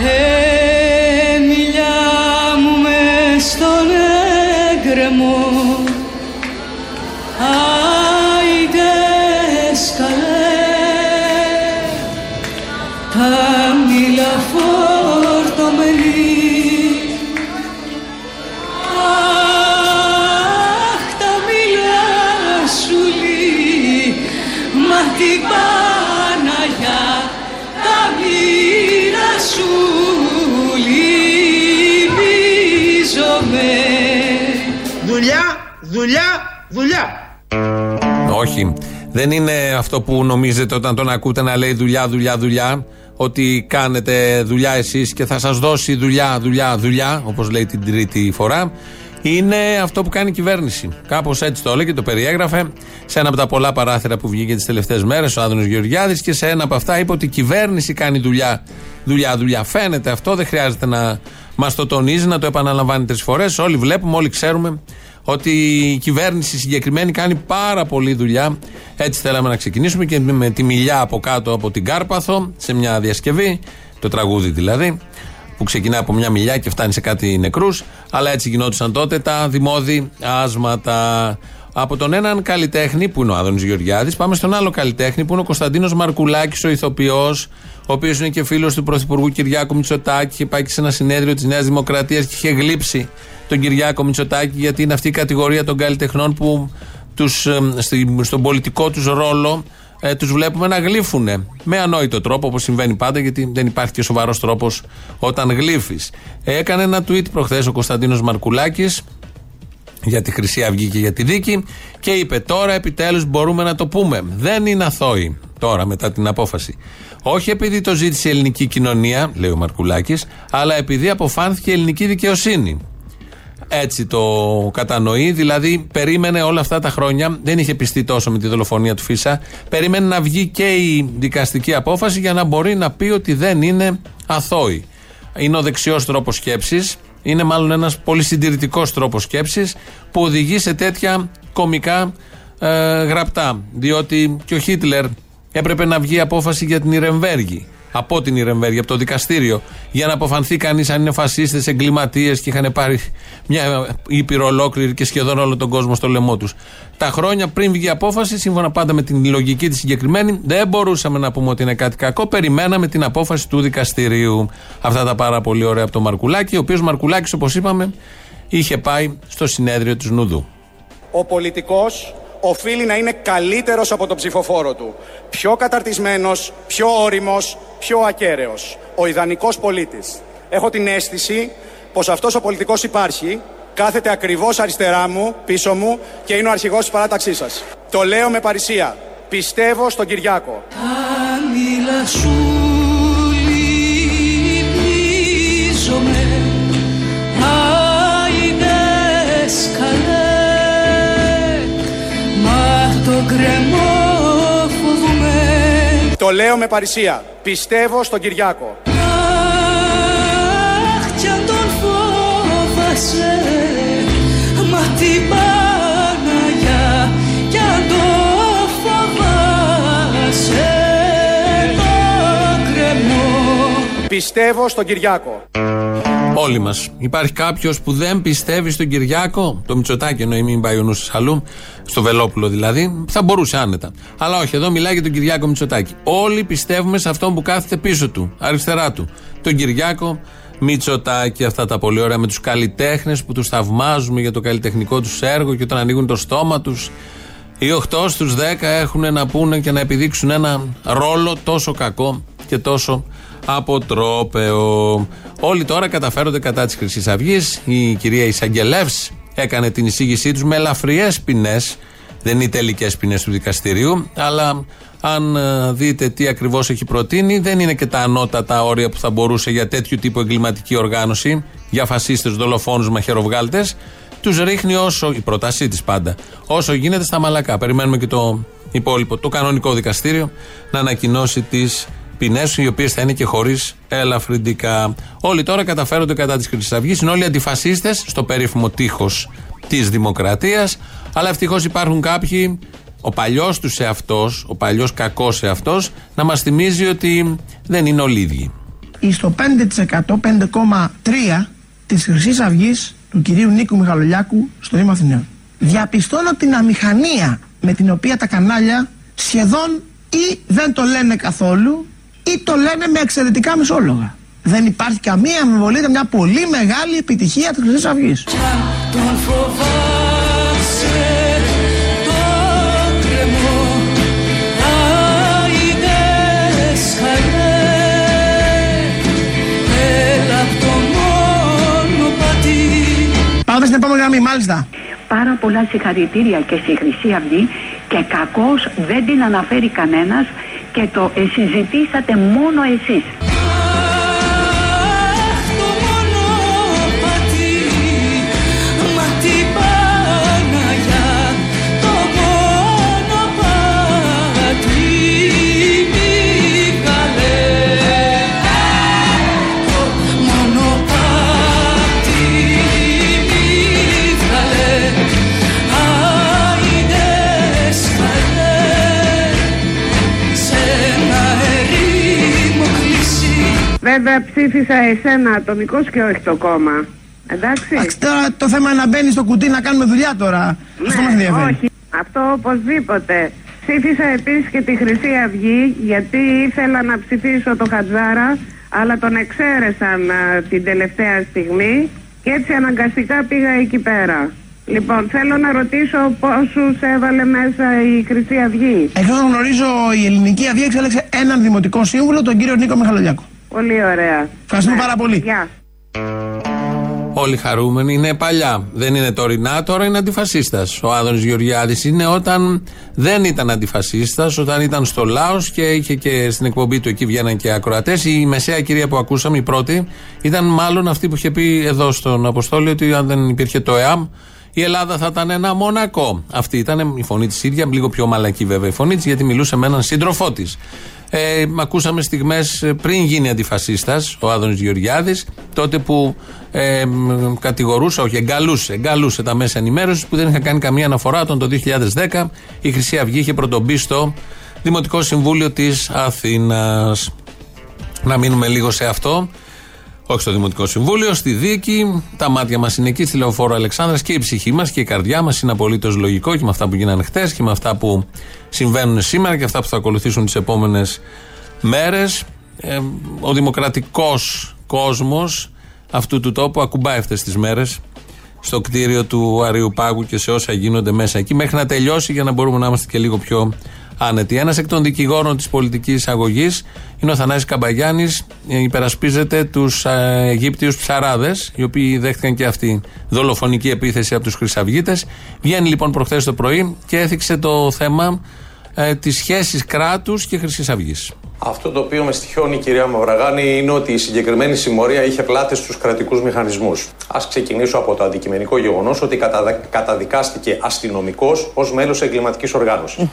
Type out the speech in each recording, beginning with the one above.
Hey. Δεν είναι αυτό που νομίζετε όταν τον ακούτε να λέει δουλειά, δουλειά, δουλειά. Ότι κάνετε δουλειά εσείς και θα σας δώσει δουλειά, δουλειά, δουλειά, όπως λέει την τρίτη φορά. Είναι αυτό που κάνει η κυβέρνηση. Κάπως έτσι το έλεγε, το περιέγραφε σε ένα από τα πολλά παράθυρα που βγήκε τις τελευταίες μέρες ο Άδωνος Γεωργιάδης και σε ένα από αυτά είπε ότι η κυβέρνηση κάνει δουλειά, δουλειά, δουλειά. Φαίνεται αυτό, δεν χρειάζεται να μας το τονίζει, να το επαναλαμβάνει τρεις φορές. Όλοι βλέπουμε, όλοι ξέρουμε ότι η κυβέρνηση συγκεκριμένη κάνει πάρα πολλή δουλειά. Έτσι θέλαμε να ξεκινήσουμε και με τη μιλιά από κάτω από την Κάρπαθο σε μια διασκευή, το τραγούδι δηλαδή, που ξεκινά από μια μιλιά και φτάνει σε κάτι νεκρούς Αλλά έτσι γινόντουσαν τότε τα δημόδι άσματα. Από τον έναν καλλιτέχνη που είναι ο Άδωνης Γεωργιάδης πάμε στον άλλο καλλιτέχνη που είναι ο Κωνσταντίνος Μαρκουλάκης, ο ηθοποιός, ο οποίος είναι και φίλος του Πρωθυπουργού Κυριάκου Μητσοτάκη. Είχε πάει και σε ένα συνέδριο της Νέας Δημοκρατίας και είχε γλύψει τον Κυριάκο Μητσοτάκη γιατί είναι αυτή η κατηγορία των καλλιτεχνών που τους, ε, στη- στον πολιτικό τους ρόλο ε, τους βλέπουμε να γλύφουν με ανόητο τρόπο όπως συμβαίνει πάντα γιατί δεν υπάρχει και σοβαρός τρόπος όταν γλύφεις. Έκανε ένα tweet προχθές ο Κωνσταντίνος Μαρκουλάκης για τη Χρυσή Αυγή και για τη δίκη και είπε τώρα επιτέλους μπορούμε να το πούμε. Δεν είναι αθώοι τώρα μετά την απόφαση. Όχι επειδή το ζήτησε η ελληνική κοινωνία, λέει ο Μαρκουλάκης, αλλά επειδή αποφάνθηκε η ελληνική δικαιοσύνη. Έτσι το κατανοεί, δηλαδή περίμενε όλα αυτά τα χρόνια, δεν είχε πιστεί τόσο με τη δολοφονία του Φίσα, περίμενε να βγει και η δικαστική απόφαση για να μπορεί να πει ότι δεν είναι αθώοι. Είναι ο δεξιός τρόπος σκέψης, είναι μάλλον ένας πολύ συντηρητικός τρόπος σκέψης που οδηγεί σε τέτοια κομικά ε, γραπτά. Διότι και ο Χίτλερ έπρεπε να βγει απόφαση για την Ιρεμβέργη. Από την Ιρεμβέργη, από το δικαστήριο, για να αποφανθεί κανείς αν είναι φασίστες, εγκληματίες και είχαν πάρει μια ήπειρο ολόκληρη και σχεδόν όλο τον κόσμο στο λαιμό τους. Τα χρόνια πριν βγει η απόφαση, σύμφωνα πάντα με την λογική τη συγκεκριμένη, δεν μπορούσαμε να πούμε ότι είναι κάτι κακό. Περιμέναμε την απόφαση του δικαστηρίου. Αυτά τα πάρα πολύ ωραία από τον Μαρκουλάκη, ο οποίος Μαρκουλάκης, όπως είπαμε, είχε πάει στο συνέδριο του Νουδού. Ο πολιτικός οφείλει να είναι καλύτερος από τον ψηφοφόρο του. Πιο καταρτισμένος, πιο όριμος, πιο ακέραιος. Ο ιδανικός πολίτης. Έχω την αίσθηση πως αυτός ο πολιτικός υπάρχει, κάθεται ακριβώς αριστερά μου, πίσω μου και είναι ο αρχηγός της παράταξής σας. Το λέω με παρησία. Πιστεύω στον Κυριάκο. Τα μήλα σου Μα το γκρεμό φοβούμαι Το λέω με παρησία. Πιστεύω στον Κυριάκο. Αχ κι αν τον φόβασαι Μα την Παναγιά κι αν το φοβάσαι το γκρεμό Πιστεύω στον Κυριάκο. Όλοι μας. Υπάρχει κάποιος που δεν πιστεύει στον Κυριάκο, το Μητσοτάκι εννοεί, μην πάει ο νους αλλού, στο Βελόπουλο δηλαδή, θα μπορούσε άνετα. Αλλά όχι, εδώ μιλάει για τον Κυριάκο Μητσοτάκη. Όλοι πιστεύουμε σε αυτόν που κάθεται πίσω του, αριστερά του. Τον Κυριάκο Μητσοτάκη, αυτά τα πολύ ωραία με τους καλλιτέχνες που τους θαυμάζουμε για το καλλιτεχνικό τους έργο και όταν ανοίγουν το στόμα τους. Οι 8 στου 10 έχουν να πούνε και να επιδείξουν ένα ρόλο τόσο κακό και τόσο αποτρόπαιο. Όλοι τώρα καταφέρονται κατά της Χρυσής Αυγής. Η κυρία Ισαγγελεύς έκανε την εισήγησή τους με ελαφριές ποινές. Δεν είναι οι τελικές ποινές του δικαστηρίου, αλλά αν ε, δείτε τι ακριβώς έχει προτείνει, δεν είναι και τα ανώτατα όρια που θα μπορούσε για τέτοιου τύπου εγκληματική οργάνωση, για φασίστες, δολοφόνους, μαχαιροβγάλτες. Τους ρίχνει όσο, η πρότασή της πάντα, όσο γίνεται στα μαλακά. Περιμένουμε και το υπόλοιπο, το κανονικό δικαστήριο να ανακοινώσει τις ποινές, οι οποίες θα είναι και χωρίς ελαφρυντικά. Όλοι τώρα καταφέρονται κατά της Χρυσή Αυγής, είναι όλοι αντιφασίστες στο περίφημο τείχος της Δημοκρατίας. Αλλά ευτυχώς υπάρχουν κάποιοι, ο παλιός τους εαυτός, ο παλιός κακός εαυτός, να μας θυμίζει ότι δεν είναι όλοι ίδιοι. στο 5%, 5,3% της χρυσή αυγής του κυρίου Νίκου Μιχαλολιάκου στο Δήμο Αθηναίων. Διαπιστώνω την αμηχανία με την οποία τα κανάλια σχεδόν ή δεν το λένε καθόλου ή το λένε με εξαιρετικά μισόλογα. Δεν υπάρχει καμία αμφιβολία, είναι μια πολύ μεγάλη επιτυχία της Χρυσής Αυγής. Κι αν τον φοβάσαι το κρεμό Άιδες χαλέ Έλα απ' το μονοπάτι Πάμε στην επόμενη γραμμή, μάλιστα. Πάρα πολλά συγχαρητήρια και στη Χρυσή Αυγή και κακώς δεν την αναφέρει κανένας και το ε, συζητήσατε μόνο εσείς. Βέβαια ψήφισα εσένα ατομικός και όχι το κόμμα. Εντάξει. Εντάξει, τώρα το θέμα είναι να μπαίνει στο κουτί να κάνουμε δουλειά τώρα. Αυτό μας ενδιαφέρει. Ναι, όχι. Αυτό οπωσδήποτε. Ψήφισα επίσης και τη Χρυσή Αυγή γιατί ήθελα να ψηφίσω το Χατζάρα αλλά τον εξαίρεσαν α, την τελευταία στιγμή και έτσι αναγκαστικά πήγα εκεί πέρα. Λοιπόν, θέλω να ρωτήσω πόσους έβαλε μέσα η Χρυσή Αυγή. Εξ όσων γνωρίζω, η Ελληνική Αυγή εξέλεξε έναν δημοτικό σύμβουλο, τον κύριο Νίκο Μιχαλολιάκο. Πολύ ωραία. Ευχαριστούμε Ναι, πάρα πολύ. Γεια. Όλοι χαρούμενοι είναι παλιά. Δεν είναι τωρινά, τώρα είναι αντιφασίστας. Ο Άδωνης Γεωργιάδης είναι όταν δεν ήταν αντιφασίστας, όταν ήταν στο λαό και είχε και στην εκπομπή του εκεί βγαίναν και ακροατές. Η μεσαία κυρία που ακούσαμε, η πρώτη, ήταν μάλλον αυτή που είχε πει εδώ στον Αποστόλιο ότι αν δεν υπήρχε το ΕΑΜ, η Ελλάδα θα ήταν ένα μονακό. Αυτή ήταν η φωνή της ίδια, λίγο πιο μαλακή βέβαια η φωνή της, γιατί μιλούσε με έναν σύντροφό της. Ε, ακούσαμε στιγμές πριν γίνει αντιφασίστας ο Άδωνης Γεωργιάδης, τότε που ε, μ, κατηγορούσε, όχι, εγκαλούσε, εγκαλούσε τα μέσα ενημέρωσης που δεν είχαν κάνει καμία αναφορά. Όταν το 2010 η Χρυσή Αυγή είχε πρωτομπεί στο Δημοτικό Συμβούλιο της Αθήνας. Να μείνουμε λίγο σε αυτό. Όχι στο Δημοτικό Συμβούλιο, στη δίκη. Τα μάτια μας είναι εκεί, στη λεωφόρο Αλεξάνδρας και η ψυχή μας και η καρδιά μας είναι απολύτως λογικό και με αυτά που γίνανε χτε και με αυτά που συμβαίνουν σήμερα και αυτά που θα ακολουθήσουν τις επόμενες μέρες. Ε, ο δημοκρατικός κόσμος αυτού του τόπου ακουμπάει αυτές τις μέρες στο κτίριο του Αρίου Πάγου και σε όσα γίνονται μέσα εκεί, μέχρι να τελειώσει για να μπορούμε να είμαστε και λίγο πιο άνετοι. Ένας εκ των δικηγόρων της πολιτικής αγωγής είναι ο Θανάσης Καμπαγιάννης. Υπερασπίζεται τους Αιγύπτιους ψαράδες, οι οποίοι δέχτηκαν και αυτοί δολοφονική επίθεση από τους Χρυσαυγίτες. Βγαίνει λοιπόν προχθές το πρωί και έθιξε το θέμα ε, της σχέσης κράτους και Χρυσής Αυγής. Αυτό το οποίο με στοιχιώνει η κυρία Μαυραγάνη είναι ότι η συγκεκριμένη συμμορία είχε πλάτε στους κρατικούς μηχανισμούς. Α ξεκινήσω από το αντικειμενικό γεγονός ότι καταδα- καταδικάστηκε αστυνομικός ως μέλος εγκληματικής οργάνωσης.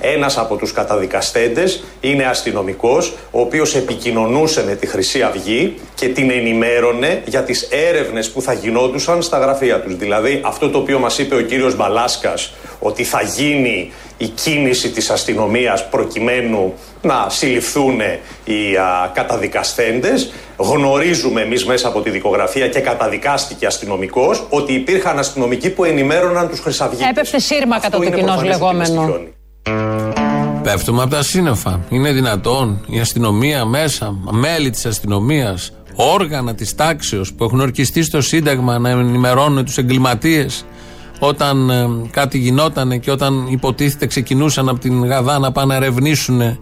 Ένας από τους καταδικαστέντες είναι αστυνομικός, ο οποίος επικοινωνούσε με τη Χρυσή Αυγή και την ενημέρωνε για τις έρευνες που θα γινόντουσαν στα γραφεία τους. Δηλαδή, αυτό το οποίο μας είπε ο κύριος Μπαλάσκας, ότι θα γίνει η κίνηση της αστυνομίας προκειμένου να συλληφθούν οι α, καταδικαστέντες. Γνωρίζουμε εμείς μέσα από τη δικογραφία και καταδικάστηκε αστυνομικός ότι υπήρχαν αστυνομικοί που ενημέρωναν τους χρυσαυγίτες. Έπεφτε σύρμα Αυτό κατά το είναι κοινό προφανές ότι με λεγόμενο. Στοιχιώνει. Πέφτουμε από τα σύννεφα. Είναι δυνατόν η αστυνομία μέσα, μέλη της αστυνομίας, όργανα της τάξεως που έχουν ορκιστεί στο Σύνταγμα να ενημερώνουν τους εγκληματίες όταν ε, κάτι γινόταν και όταν υποτίθεται ξεκινούσαν από την Γαδά να πάνε να ερευνήσουν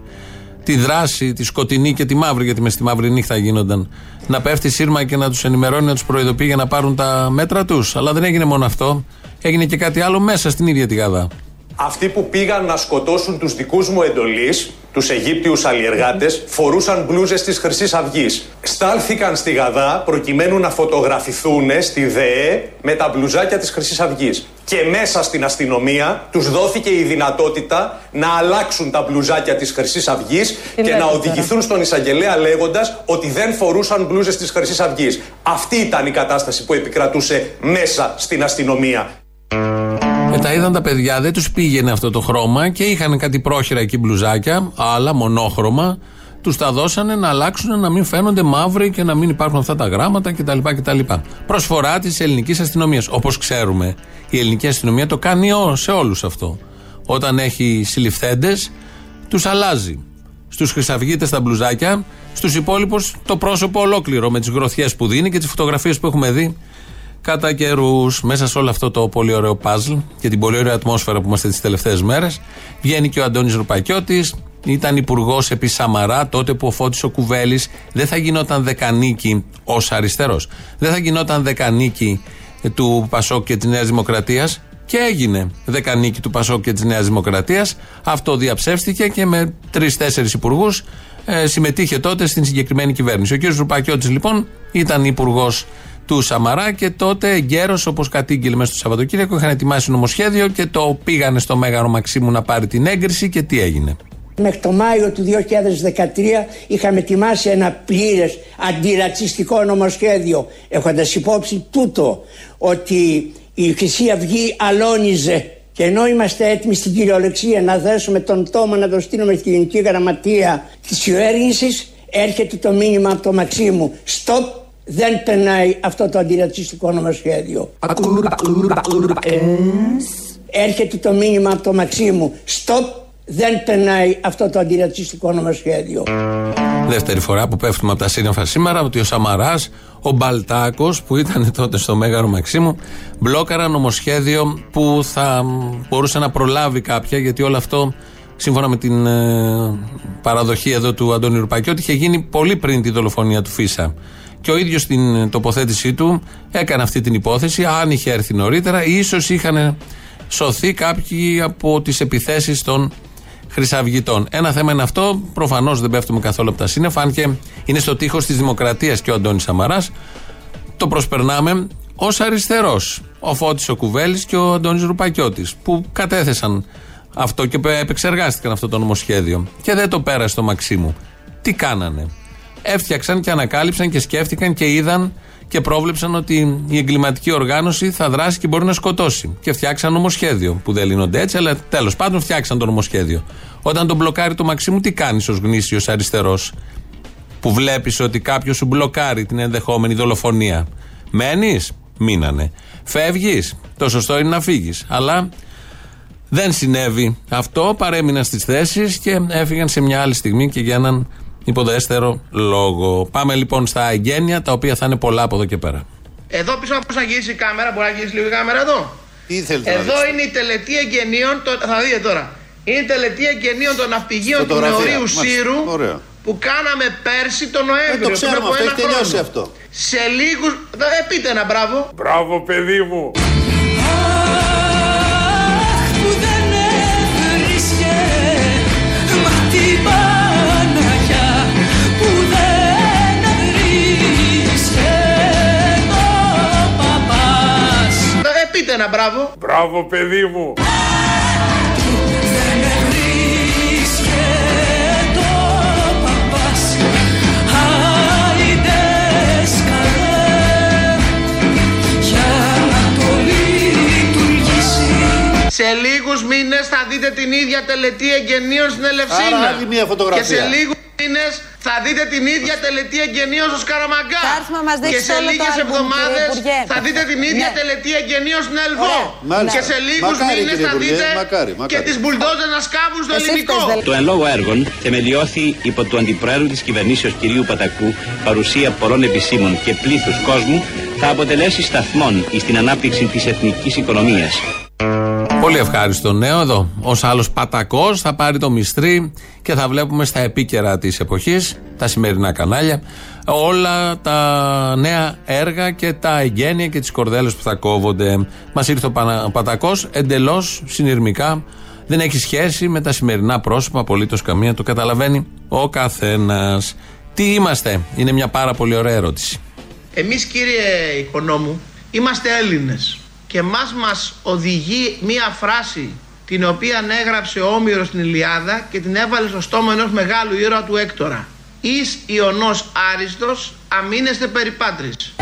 τη δράση, τη σκοτεινή και τη μαύρη, γιατί μες στη μαύρη νύχτα γίνονταν. Να πέφτει σύρμα και να τους ενημερώνει, να τους προειδοποιεί για να πάρουν τα μέτρα τους. Αλλά δεν έγινε μόνο αυτό. Έγινε και κάτι άλλο μέσα στην ίδια τη Γαδά. Αυτοί που πήγαν να σκοτώσουν τους δικούς μου εντολείς, τους Αιγύπτιους αλλιεργάτες, φορούσαν μπλούζες της χρυσής αυγής. Στάλθηκαν στη Γαδά προκειμένου να φωτογραφηθούν στη ΔΕΕ με τα μπλουζάκια της χρυσής αυγής. Και μέσα στην αστυνομία τους δόθηκε η δυνατότητα να αλλάξουν τα μπλουζάκια της χρυσής αυγής και λέτε να τώρα; οδηγηθούν στον εισαγγελέα λέγοντας ότι δεν φορούσαν μπλούζες της χρυσής αυγής. Αυτή ήταν η κατάσταση που επικρατούσε μέσα στην αστυνομία. Ε, τα είδαν τα παιδιά, δεν τους πήγαινε αυτό το χρώμα και είχαν κάτι πρόχειρα εκεί μπλουζάκια, άλλα, μονόχρωμα, Τους τα δώσανε να αλλάξουν, να μην φαίνονται μαύροι και να μην υπάρχουν αυτά τα γράμματα κτλ. κτλ. Προσφορά της ελληνικής αστυνομίας. Όπως ξέρουμε, η ελληνική αστυνομία το κάνει σε όλους αυτό. Όταν έχει συλληφθέντες, τους αλλάζει. Στους χρυσαυγίτες τα μπλουζάκια, στους υπόλοιπους το πρόσωπο ολόκληρο με τις γροθιές που δίνει και τις φωτογραφίες που έχουμε δει κατά καιρούς. Μέσα σε όλο αυτό το πολύ ωραίο παζλ και την πολύ ωραία ατμόσφαιρα που είμαστε τις τελευταίες μέρες, βγαίνει και ο Αντώνης Ρουπακιώτης. Ήταν υπουργός επί Σαμαρά τότε που ο Φώτης ο Κουβέλης δεν θα γινόταν δεκανίκη ως αριστερός. Δεν θα γινόταν δεκανίκη του Πασόκ και της Νέας Δημοκρατίας και έγινε δεκανίκη του Πασόκ και της Νέας Δημοκρατίας. Αυτό διαψεύστηκε και με τρει-τέσσερι υπουργούς ε, συμμετείχε τότε στην συγκεκριμένη κυβέρνηση. Ο κ. Ρουπακιώτης λοιπόν ήταν υπουργός του Σαμαρά και τότε εγκαίρω, όπως κατήγγειλε μέσα στο Σαββατοκύριακο, είχαν ετοιμάσει νομοσχέδιο και το πήγανε στο Μέγαρο Μαξίμου να πάρει την έγκριση και τι έγινε. Μέχρι το Μάιο του 2013 είχαμε ετοιμάσει ένα πλήρες αντιρατσιστικό νομοσχέδιο έχοντας υπόψη τούτο ότι η Χρυσή Αυγή αλώνιζε και ενώ είμαστε έτοιμοι στην κυριολεξία να δέσουμε τον τόμο να το στείλουμε στην Γενική Γραμματεία της κυβέρνησης, έρχεται το μήνυμα από το Μαξίμου. Stop δεν περνάει αυτό το αντιρατσιστικό νομοσχέδιο. Έρχεται το μήνυμα από το Μαξίμου. Stop, δεν περνάει αυτό το αντιρατσιστικό νομοσχέδιο. Δεύτερη φορά που πέφτουμε από τα σύννεφα σήμερα ότι ο Σαμαράς, ο Μπαλτάκος που ήταν τότε στο Μέγαρο Μαξίμου, μπλόκαρα νομοσχέδιο που θα μπορούσε να προλάβει κάποια γιατί όλο αυτό σύμφωνα με την ε, παραδοχή εδώ του Αντώνη Ρουπακιώτη είχε γίνει πολύ πριν τη δολοφονία του Φίσα. Και ο ίδιος στην τοποθέτησή του έκανε αυτή την υπόθεση. Αν είχε έρθει νωρίτερα, ίσως είχαν σωθεί κάποιοι από τις επιθέσεις των Χρυσαυγητών. Ένα θέμα είναι αυτό. Προφανώς δεν πέφτουμε καθόλου από τα σύννεφα, αν και είναι στο τείχος της δημοκρατίας και ο Αντώνης Σαμαράς. Το προσπερνάμε ως αριστερός. Ο Φώτης ο Κουβέλης και ο Αντώνης Ρουπακιώτης, που κατέθεσαν αυτό και επεξεργάστηκαν αυτό το νομοσχέδιο. Και δεν το πέρασε στο Μαξίμου. Τι κάνανε; Έφτιαξαν και ανακάλυψαν και σκέφτηκαν και είδαν και πρόβλεψαν ότι η εγκληματική οργάνωση θα δράσει και μπορεί να σκοτώσει. Και φτιάξαν νομοσχέδιο. Που δεν λύνονται έτσι, αλλά τέλος πάντων φτιάξαν το νομοσχέδιο. Όταν τον μπλοκάρει το Μαξίμου, τι κάνεις ως γνήσιος αριστερός, που βλέπεις ότι κάποιος σου μπλοκάρει την ενδεχόμενη δολοφονία; Μένεις, μείνανε. Φεύγεις, το σωστό είναι να φύγεις. Αλλά δεν συνέβη αυτό, παρέμειναν στις θέσεις και έφυγαν σε μια άλλη στιγμή και για έναν υποδέστερο λόγο. Πάμε λοιπόν στα εγγένεια, τα οποία θα είναι πολλά από εδώ και πέρα. Εδώ πίσω πώς να γυρίσει η κάμερα, μπορεί να γυρίσει λίγο η κάμερα εδώ. Τι θέλετε εδώ να είναι η τελετή εγγενείων, το, θα δείτε τώρα. Είναι η τελετή εγγενείων των ναυπηγείων του Νεωρίου Σύρου που κάναμε πέρσι τον Νοέμβριο. Ε, το ξέρουμε αυτό, έχει τελειώσει αυτό. Σε λίγου. Ε, πείτε ένα μπράβο. Μπράβο, παιδί μου. Ένα μπράβο. Μπράβο, παιδί μου. Σε λίγους μήνες θα δείτε την ίδια τελετή εγγενείων στην Ελευσίνα. Άρα άλλη μια φωτογραφία. Και σε λίγους μήνες θα δείτε την ίδια τελετή εγγενείων στο Σκαραμαγκά. Και σε λίγες εβδομάδες θα δείτε την ίδια ναι. τελετή εγγενείων στην Ελβό. Και σε λίγους μήνες θα δείτε και τις μπουλντόζες να σκάβουν στο ελληνικό. Το εν λόγω έργων θεμελιώθη υπό του αντιπρόεδρου της κυβερνήσεως κυρίου Πατακού παρουσία πολλών επισήμων και πλήθους κόσμου θα αποτελέσει σταθμόν στην ανάπτυξη της εθνικής οικονομίας. Πολύ ευχάριστο νέο εδώ. Ω άλλος πατακός θα πάρει το μυστρή και θα βλέπουμε στα επίκαιρα της εποχής, τα σημερινά κανάλια, όλα τα νέα έργα και τα εγγένεια και τις κορδέλες που θα κόβονται. Μας ήρθε ο πατακός εντελώς συνειρμικά. Δεν έχει σχέση με τα σημερινά πρόσωπα, απολύτως καμία. Το καταλαβαίνει ο καθένας. Τι είμαστε, είναι μια πάρα πολύ ωραία ερώτηση. Εμείς, κύριε Οικονόμου, είμαστε Έλληνες και μας μας οδηγεί μία φράση την οποία έγραψε ο Όμηρος στην Ηλιάδα και την έβαλε στο στόμα ενός μεγάλου ήρωα του Έκτορα. «Εις Ιωνός Άριστος αμήνεστε περιπάτρις».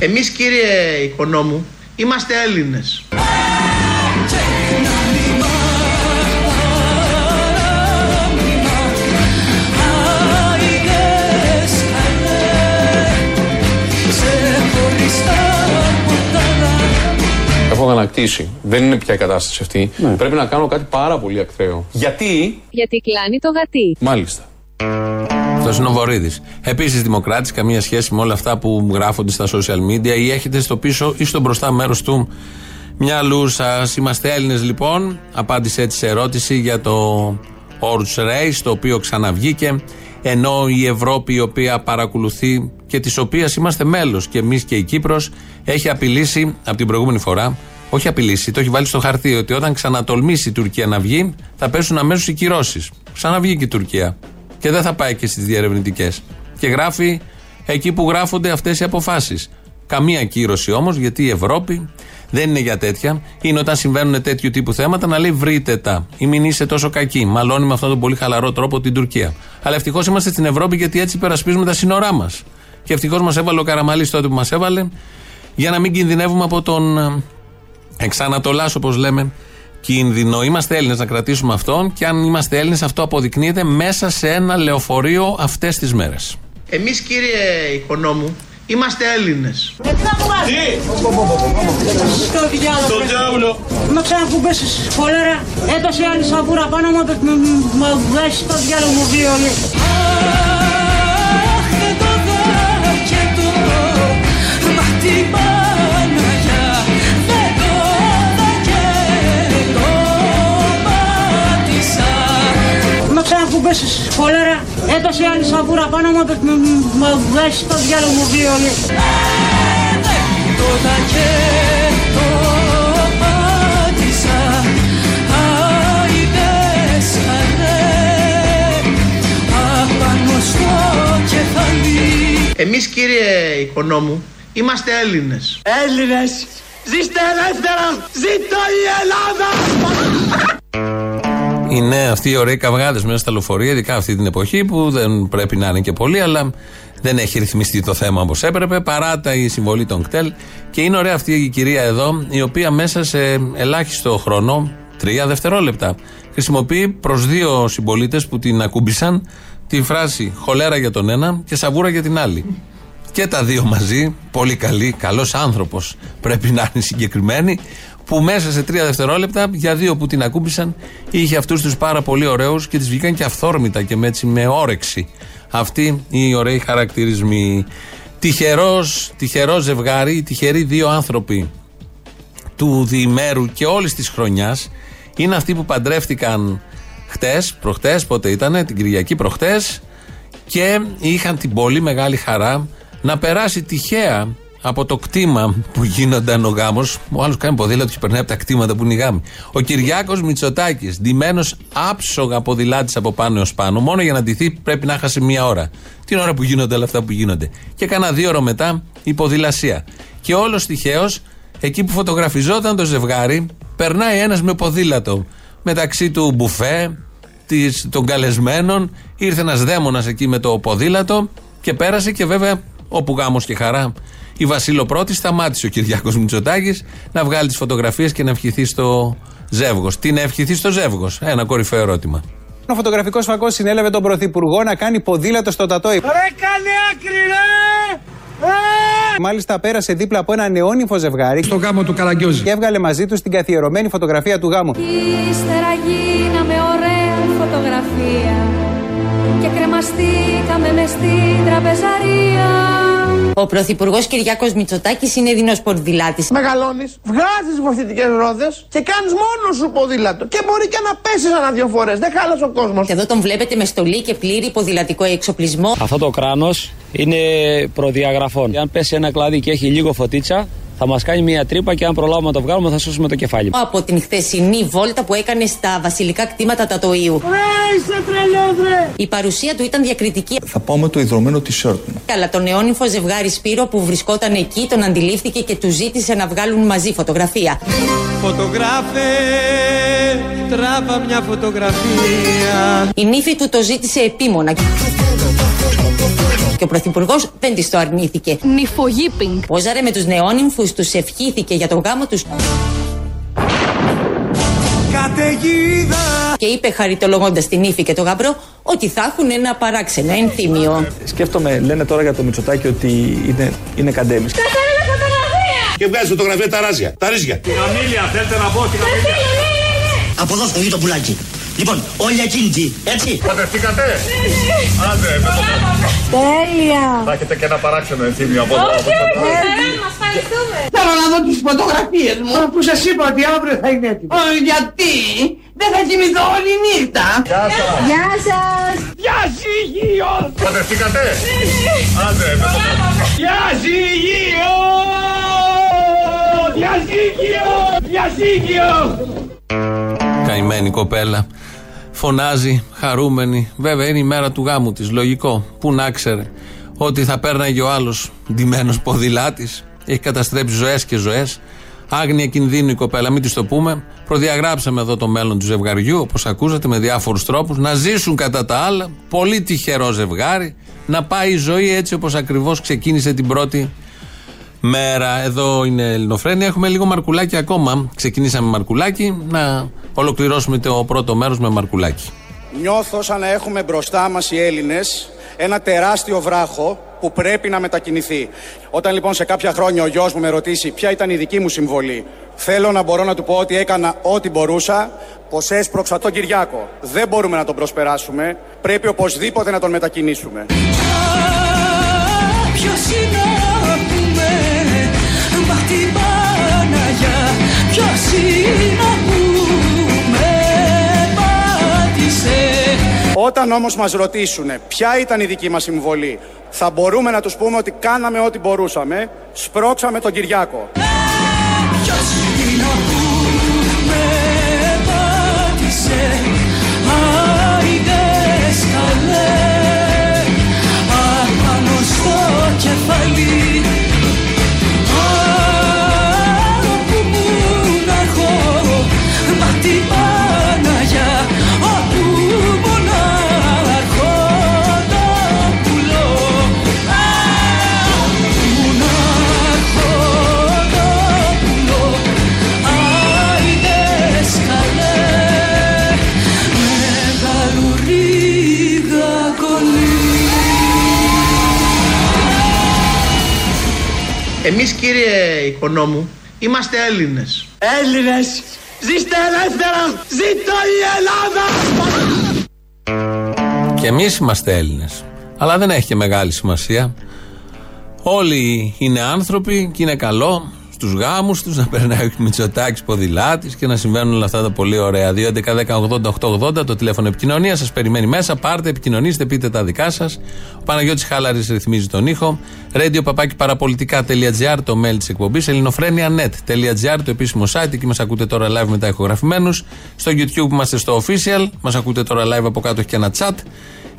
Εμείς κύριε Οικονόμου είμαστε Έλληνες. Έχω ανακτήσει. Δεν είναι πια η κατάσταση αυτή. Πρέπει να κάνω κάτι πάρα πολύ ακραίο. Γιατί; Γιατί κλάνει το γατί. Μάλιστα. Αυτός είναι ο Βορύδης. Επίσης Δημοκράτης, καμία σχέση με όλα αυτά που γράφονται στα social media ή έχετε στο πίσω ή στο μπροστά μέρος του μυαλού σας. Είμαστε Έλληνες λοιπόν. Απάντησε έτσι σε ερώτηση για το Horse Race, το οποίο ξαναβγήκε. Ενώ η Ευρώπη, η οποία παρακολουθεί και της οποίας είμαστε μέλος και εμείς και η Κύπρος έχει απειλήσει από την προηγούμενη φορά. Όχι απειλήσει, το έχει βάλει στο χαρτί ότι όταν ξανατολμήσει η Τουρκία να βγει, θα πέσουν αμέσως οι κυρώσεις. Ξαναβγήκε η Τουρκία και δεν θα πάει και στις διερευνητικές. Και γράφει εκεί που γράφονται αυτές οι αποφάσεις. Καμία κύρωση όμως, γιατί η Ευρώπη δεν είναι για τέτοια. Είναι όταν συμβαίνουν τέτοιου τύπου θέματα να λέει βρείτε τα ή μην είσαι τόσο κακοί. Μαλώνει με αυτόν τον πολύ χαλαρό τρόπο την Τουρκία. Αλλά ευτυχώς είμαστε στην Ευρώπη γιατί έτσι υπερασπίζουμε τα σύνορά μας. Και ευτυχώς μας έβαλε ο Καραμαλής τότε που μας έβαλε για να μην κινδυνεύουμε από τον ε, εξανατολάς, όπως λέμε, κίνδυνο. Είμαστε Έλληνες να κρατήσουμε αυτόν και αν είμαστε Έλληνες, αυτό αποδεικνύεται μέσα σε ένα λεωφορείο αυτές τις μέρες. Εμείς κύριε Οικονόμου είμαστε Έλληνες. Στο διάλογο. Στο διάβολο. Να ξανακουμπήσεις χολέρα. Έπεσε η άλλη σαβούρα πάνω μου, έπεσε με βγάζει στο διάλογο μου δύο Να ξανακουμπήσεις χολέρα. Έπεσε η άλλη σαβούρα πάνω μου, έπεσε με βγάζει στο διάλογο μου δύο όλοι. Το δω και το πάτησα Άιδες χαρέ Απάνω στο κεφάλι Εμείς κύριε Οικονόμου είμαστε Έλληνες. Έλληνες, ζήστε ελεύθερα, ζήτω η Ελλάδα! Είναι αυτοί οι ωραίοι καυγάδες μέσα στα λεωφορεία, ειδικά αυτή την εποχή που δεν πρέπει να είναι και πολύ, αλλά δεν έχει ρυθμιστεί το θέμα όπως έπρεπε, παρά τα η συμβολή των κτέλ. Και είναι ωραία αυτή η κυρία εδώ, η οποία μέσα σε ελάχιστο χρόνο, τρία δευτερόλεπτα, χρησιμοποιεί προς δύο συμπολίτες που την ακούμπησαν τη φράση χολέρα για τον ένα και σαβούρα για την άλλη. Και τα δύο μαζί, πολύ καλή, καλός άνθρωπος πρέπει να είναι συγκεκριμένοι, που μέσα σε τρία δευτερόλεπτα, για δύο που την ακούμπησαν, είχε αυτούς τους πάρα πολύ ωραίους και τη βγήκαν και αυθόρμητα και με, έτσι, με όρεξη. Αυτοί οι ωραίοι χαρακτηρισμοί. Τυχερός, τυχερός ζευγάρι, τυχεροί δύο άνθρωποι του διημέρου και όλης της χρονιάς είναι αυτοί που παντρεύτηκαν χτες, προχτές, πότε ήταν, την Κυριακή προχτές και είχαν την πολύ μεγάλη χαρά να περάσει τυχαία από το κτήμα που γίνονταν ο γάμος. Ο άλλος κάνει ποδήλατο και περνάει από τα κτήματα που είναι οι γάμοι. Ο Κυριάκος Μητσοτάκης, ντυμένος άψογα ποδηλάτης από πάνω έως πάνω, μόνο για να ντυθεί πρέπει να χάσει μία ώρα. Την ώρα που γίνονται όλα αυτά που γίνονται. Και κάνα δύο ώρα μετά η ποδηλασία. Και όλος τυχαίως, εκεί που φωτογραφιζόταν το ζευγάρι, περνάει ένας με ποδήλατο. Μεταξύ του μπουφέ, της, των καλεσμένων, ήρθε ένας δαίμονας εκεί με το ποδήλατο και πέρασε και βέβαια όπου γάμος και χαρά η Βασίλο πρώτη σταμάτησε ο Κυριάκος Μητσοτάκης να βγάλει τις φωτογραφίες και να ευχηθεί στο ζεύγος. Τι να ευχηθεί στο ζεύγος, ένα κορυφαίο ερώτημα. Ο φωτογραφικός φακός συνέλαβε τον Πρωθυπουργό να κάνει ποδήλατο στο Τατόι. Ρε κάνε άκρη ρε! Μάλιστα πέρασε δίπλα από ένα νεόνυφο ζευγάρι. Στο γάμο του Καραγκιόζη. Και έβγαλε μαζί τους την καθιερωμένη φωτογραφία του γάμου. Ύστερα γίναμε ωραία φωτογραφία και κρεμαστήκαμε μες στην τραπεζαρία. Ο Πρωθυπουργός Κυριάκος Μητσοτάκης είναι δεινό ποδηλάτη. Μεγαλώνεις, βγάζεις βοηθητικές ρόδες και κάνεις μόνος σου ποδήλατο. Και μπορεί και να πέσεις ένα-δύο φορές. Δεν χάλασε ο κόσμος. Εδώ τον βλέπετε με στολή και πλήρη ποδηλατικό εξοπλισμό. Αυτό το κράνος είναι προδιαγραφών. Αν πέσει ένα κλάδι και έχει λίγο φωτίτσα, θα μας κάνει μια τρύπα και αν προλάβουμε να το βγάλουμε θα σώσουμε το κεφάλι. Από την χθεσινή βόλτα που έκανε στα βασιλικά κτήματα Τατοίου. Ρε είσαι τρελός ρε! Η παρουσία του ήταν διακριτική. Θα πάω με το ιδρωμένο t-shirt μου. Αλλά τον αιώνυφο ζευγάρι Σπύρο που βρισκόταν εκεί τον αντιλήφθηκε και του ζήτησε να βγάλουν μαζί φωτογραφία. Φωτογράφε, τράβα μια φωτογραφία. Η νύφη του το ζήτησε επίμονα. Και ο Πρωθυπουργός δεν της το αρνήθηκε. Νυφογίπινγκ. Πόζαρε με τους νεόνυμφου, τους ευχήθηκε για τον γάμο τους. Καταιγίδα Και είπε χαριτολογώντας την ύφη και τον γαμπρό ότι θα έχουν ένα παράξενο ενθύμιο. Σκέφτομαι, λένε τώρα για το Μητσοτάκι ότι είναι, είναι καντέμις. Και βγάζει φωτογραφία τα ράζια, τα ρίζια. Την Αμήλια θέλετε να πω την Αμήλια Από εδώ στο το πουλάκι. Λοιπόν, όλοι ακίνητοι, έτσι. Παντρευτήκατε; Άντε, με το Τέλεια. Θα έχετε και ένα παράξενο ενθύμιο από εδώ. από το- Θέλω να δω τις φωτογραφίες μου. Που σας είπα ότι αύριο θα είναι έτοιμο. γιατί; Δεν θα κοιμηθώ όλη νύχτα. Γεια σας. Γεια σας. Γεια ζυγείο. Παντρευτήκατε; Άντε, με το Γεια ζυγείο. Γεια ζυγείο. Γεια ζυγείο. Καημένη κοπέλα. Φωνάζει, χαρούμενη. Βέβαια είναι η μέρα του γάμου της. Λογικό. Πού να ξέρε ότι θα πέρναγε ο άλλος ντυμένος ποδηλάτης. Έχει καταστρέψει ζωές και ζωές. Άγνοια κινδύνου η κοπέλα, μην της το πούμε. Προδιαγράψαμε εδώ το μέλλον του ζευγαριού, όπως ακούσατε, με διάφορους τρόπους. Να ζήσουν κατά τα άλλα. Πολύ τυχερό ζευγάρι. Να πάει η ζωή έτσι όπως ακριβώς ξεκίνησε την πρώτη μέρα. Εδώ είναι Ελληνοφρένια. Έχουμε λίγο μαρκουλάκι ακόμα. Ξεκινήσαμε μαρκουλάκι. Να ολοκληρώσουμε το πρώτο μέρος με μαρκουλάκι. Νιώθω σαν να έχουμε μπροστά μας οι Έλληνες ένα τεράστιο βράχο που πρέπει να μετακινηθεί. Όταν λοιπόν σε κάποια χρόνια ο γιος μου με ρωτήσει ποια ήταν η δική μου συμβολή, θέλω να μπορώ να του πω ότι έκανα ό,τι μπορούσα, πως έσπρωξα τον Κυριάκο. Δεν μπορούμε να τον προσπεράσουμε, πρέπει οπωσδήποτε να τον μετακινήσουμε. Ποιος είναι Όταν όμως μας ρωτήσουν ποια ήταν η δική μας συμβολή, θα μπορούμε να τους πούμε ότι κάναμε ό,τι μπορούσαμε, σπρώξαμε τον Κυριάκο. Ποιος είναι να πούμε Πάτησε οικονόμου είμαστε Έλληνες. Έλληνες, ζήστε ελεύθερα, ζήτω η Ελλάδα. Και εμείς είμαστε Έλληνες. Αλλά δεν έχει και μεγάλη σημασία. Όλοι είναι άνθρωποι και είναι καλό στου γάμους τους να περνάει ο Μητσοτάκης ποδηλάτης και να συμβαίνουν όλα αυτά τα πολύ ωραία. 2.11.10.80.880 το τηλέφωνο επικοινωνίας σας περιμένει μέσα. Πάρτε, επικοινωνήστε, πείτε τα δικά σας. Ο Παναγιώτης Χάλαρης ρυθμίζει τον ήχο. Radio παπάκι παραπολιτικά.gr το mail της εκπομπής. ελληνοφρένια.net.gr το επίσημο site. Εκεί μας ακούτε τώρα live μετά ηχογραφημένους. Στο YouTube είμαστε στο official. Μας ακούτε τώρα live από κάτω έχει και ένα chat.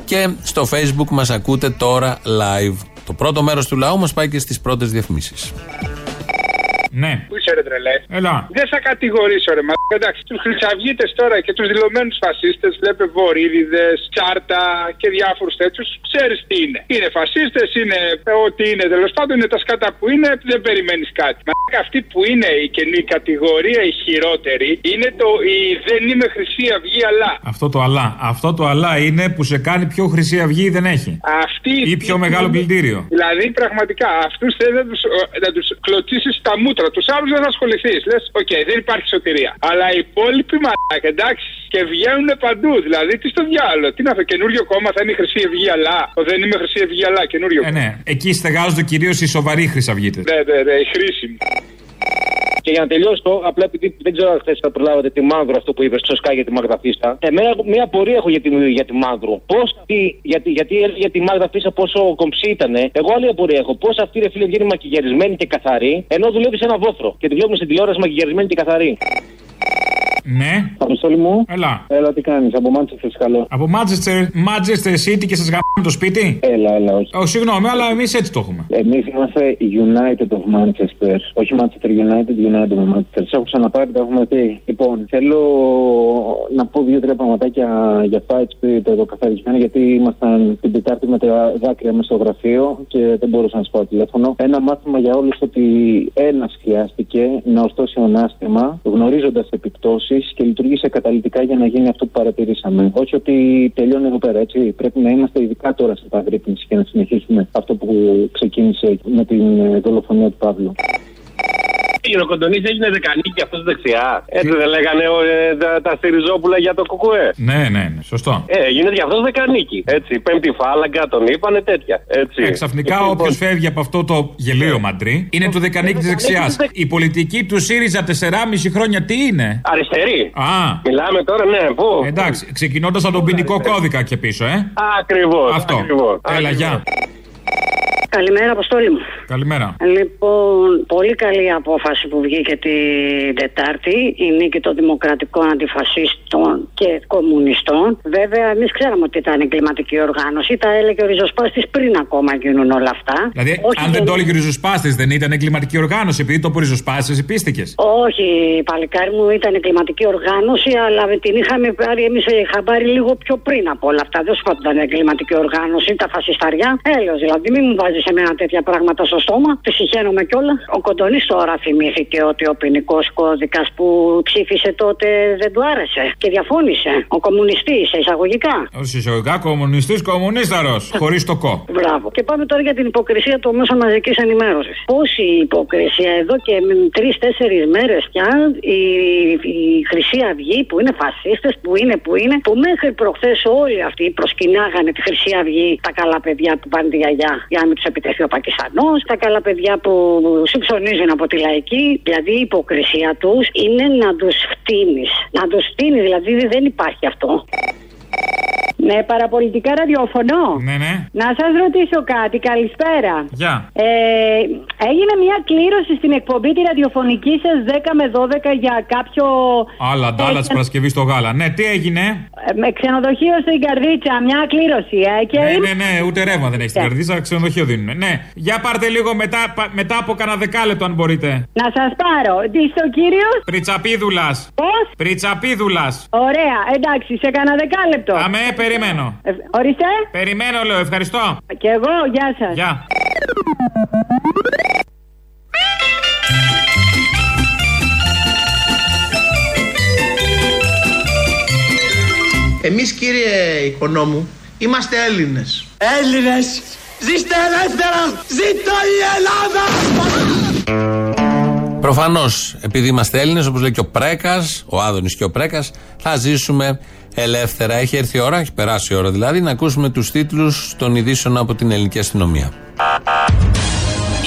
Και στο facebook μας ακούτε τώρα live. Το πρώτο μέρος του λαού μας πάει και στις πρώτες διαφημίσεις. Ναι. Πού είσαι ρε τρελέ; Έλα. Δεν θα κατηγορήσω ρε μα. Εντάξει, τους χρυσαυγίτες τώρα και τους δηλωμένους φασίστες, βλέπε βορύδιδες, τσάρτα και διάφορους τέτοιους, ξέρεις τι είναι. Είναι φασίστες, είναι ε, ό,τι είναι τέλος πάντων, είναι τα σκάτα που είναι, δεν περιμένεις κάτι. Μα αυτή που είναι η καινή κατηγορία, η χειρότερη, είναι το η δεν είμαι Χρυσή Αυγή αλλά. Αυτό το αλλά. Αυτό το αλλά είναι που σε κάνει πιο χρυσή αυγή ή δεν έχει; Αυτή Ή πιο μεγάλο πλυντήριο; Δηλαδή, πραγματικά, αυτούς θέλει να τους να τους κλωτσίσεις τα μούτρα. Τους άλλους δεν θα ασχοληθείς. Λες, οκ, δεν υπάρχει σωτηρία. Αλλά οι υπόλοιποι μαλάκα, εντάξει, και βγαίνουν παντού. Δηλαδή, τι στο διάλογο. Τι να φε, καινούριο κόμμα θα είναι η Χρυσή Αυγή, αλλά. Ο δεν είμαι Χρυσή Αυγή, αλλά καινούριο Ε, ναι. Εκεί στεγάζονται κυρίως οι σοβαροί χρυσαυγίτες. Ναι, ναι, ναι, η χρήσιμη. Και για να τελειώσω, απλά επειδή δεν ξέρω αν χθες θα προλάβατε τη Μάνδρο αυτό που είπες στο Σκά για τη Μαγδαφίστα. Εμένα μια απορία έχω για τη, για τη Μάνδρο. Πώς αυτή, γιατί, γιατί έλεγε για τη Μαγδαφίστα πόσο κομψή ήταν. Εγώ άλλη απορία έχω. Πώς αυτή ρε φίλε βγαίνει μακιγιαρισμένη και καθαρή, ενώ δουλεύει σε ένα βόθρο. Και τη βλέπουμε στην τηλεόραση μακιγιαρισμένη και καθαρή. Ναι. Αποστόλη μου. Έλα. Έλα, τι κάνεις, από Μάντσεστερ, καλό. Από Manchester, Manchester City και σας γαμάμε το σπίτι. Έλα, έλα, όχι. Ω, συγγνώμη, αλλά εμείς έτσι το έχουμε. Εμείς είμαστε United of Manchester. Όχι Manchester United, United of Manchester. Σε έχω ξαναπάρει, τα έχουμε πει. Λοιπόν, θέλω να πω δύο-τρία πραγματάκια για Fight Spirit εδώ καθαρισμένα, γιατί ήμασταν την Τετάρτη με τα δάκρυα μέσα στο γραφείο και δεν μπορούσα να σας πάω τηλέφωνο. Ένα μάθημα για όλους ότι ένας χρειάστηκε να ορθώσει ανάστημα, γνωρίζοντας επιπτώσεις και λειτουργήσε καταλητικά για να γίνει αυτό που παρατηρήσαμε. Όχι ότι τελειώνει εδώ πέρα, έτσι. Πρέπει να είμαστε ειδικά τώρα σε επαγρύπνηση και να συνεχίσουμε αυτό που ξεκίνησε με την ε, δολοφονία του Παύλου. Ο Κοντονή έγινε δεκανίκη αυτός δεξιά. Έτσι δεν λέγανε ε, τα, τα Στηριζόπουλα για το κουκουέ. Ναι, ναι, ναι, σωστό. Ε, γίνεται για αυτός δεκανίκη. Έτσι, πέμπτη φάλαγγα τον είπανε τέτοια. Έτσι. Ε, ξαφνικά Ε, όποιος λοιπόν, φεύγει από αυτό το γελίο μαντρί είναι του δεκανίκη της δεξιάς. Η πολιτική του ΣΥΡΙΖΑ 4,5 χρόνια τι είναι; Αριστερή. Α. Μιλάμε τώρα, ναι, πού; Εντάξει, ξεκινώντας από τον ποινικό κώδικα και πίσω, ε. Ακριβώς. Αυτό. Έλα, γεια. Καλημέρα, Αποστόλη μου. Καλημέρα. Λοιπόν, πολύ καλή η απόφαση που βγήκε την Τετάρτη, η νίκη των δημοκρατικών αντιφασίστων και κομμουνιστών. Βέβαια, εμείς ξέραμε ότι ήταν εγκληματική οργάνωση, τα έλεγε ο ριζοσπάστης πριν ακόμα γίνουν όλα αυτά. Δηλαδή, αν δεν το έλεγε ο ριζοσπάστης, δεν ήταν εγκληματική οργάνωση, επειδή το που ριζοσπάστης υπίστηκε. Όχι, παλικάρι μου ήταν εγκληματική οργάνωση, αλλά την είχαμε πάρει εμείς χαμπάρι λίγο πιο πριν από όλα αυτά. Δεν σου είπα ότι ήταν εγκληματική οργάνωση, τα φασισταριά. Έλεος δηλαδή, μην μου βάζεις εμένα τέτοια πράγματα στο στόμα. Τη συγχαίρομαι κιόλα. Ο Κοντονή τώρα θυμήθηκε ότι ο ποινικός κώδικας που ψήφισε τότε δεν του άρεσε και διαφώνησε. Ο κομμουνιστής, εισαγωγικά. Ω εισαγωγικά κομμουνιστής, κομμουνίσταρος. Χωρίς το κο. Μπράβο. Και πάμε τώρα για την υποκρισία των μέσων μαζικής ενημέρωσης. Πόση υποκρισία εδώ και τρει-τέσσερι μέρες πια η, η Χρυσή Αυγή που είναι φασίστες, που είναι, που είναι, που μέχρι προχθές όλοι αυτοί προσκυνάγανε τη Χρυσή Αυγή, τα καλά παιδιά που πάνε τη γιαγιά για να μην τους επιτεθεί ο Πακιστανός, τα καλά παιδιά που συμψωνίζουν από τη λαϊκή. Δηλαδή η υποκρισία τους είναι να τους φτύνεις. Να τους φτύνεις, δηλαδή δεν υπάρχει αυτό. Ναι, παραπολιτικά ραδιόφωνο. Ναι, ναι. Να σας ρωτήσω κάτι, καλησπέρα. Γεια. Ε, έγινε μια κλήρωση στην εκπομπή τη ραδιοφωνική σας 10 με 12 για κάποιο. Άλλα, ντάλα τη Παρασκευή στο γάλα. Ναι, τι έγινε; ε, με ξενοδοχείο στην Καρδίτσα, μια κλήρωση, ε, και Ναι, είμαι- ναι, ναι, ούτε ρεύμα δεν έχεις στην καρδίτσα, ξενοδοχείο δίνουν. Ναι, για πάρτε λίγο μετά, πα- μετά από κανένα δεκάλεπτο, αν μπορείτε. Να σας πάρω. Τι στο κύριο. Πριτσαπίδουλας. Πώς; Πριτσαπίδουλας. Ωραία, εντάξει, σε κανένα δεκάλεπτο. Αμέ, περιμένω. Ε, ορίστε. Περιμένω, λέω, ευχαριστώ. Και εγώ, γεια σας. Γεια. Εμείς κύριε Οικονόμου είμαστε Έλληνες. Έλληνες, ζήστε ελεύθερα, ζήτω η Ελλάδα! Προφανώς, επειδή είμαστε Έλληνες, όπως λέει και ο Πρέκας, ο Άδωνης και ο Πρέκας, θα ζήσουμε ελεύθερα. Έχει έρθει η ώρα, έχει περάσει η ώρα δηλαδή, να ακούσουμε τους τίτλους των ειδήσεων από την ελληνική αστυνομία.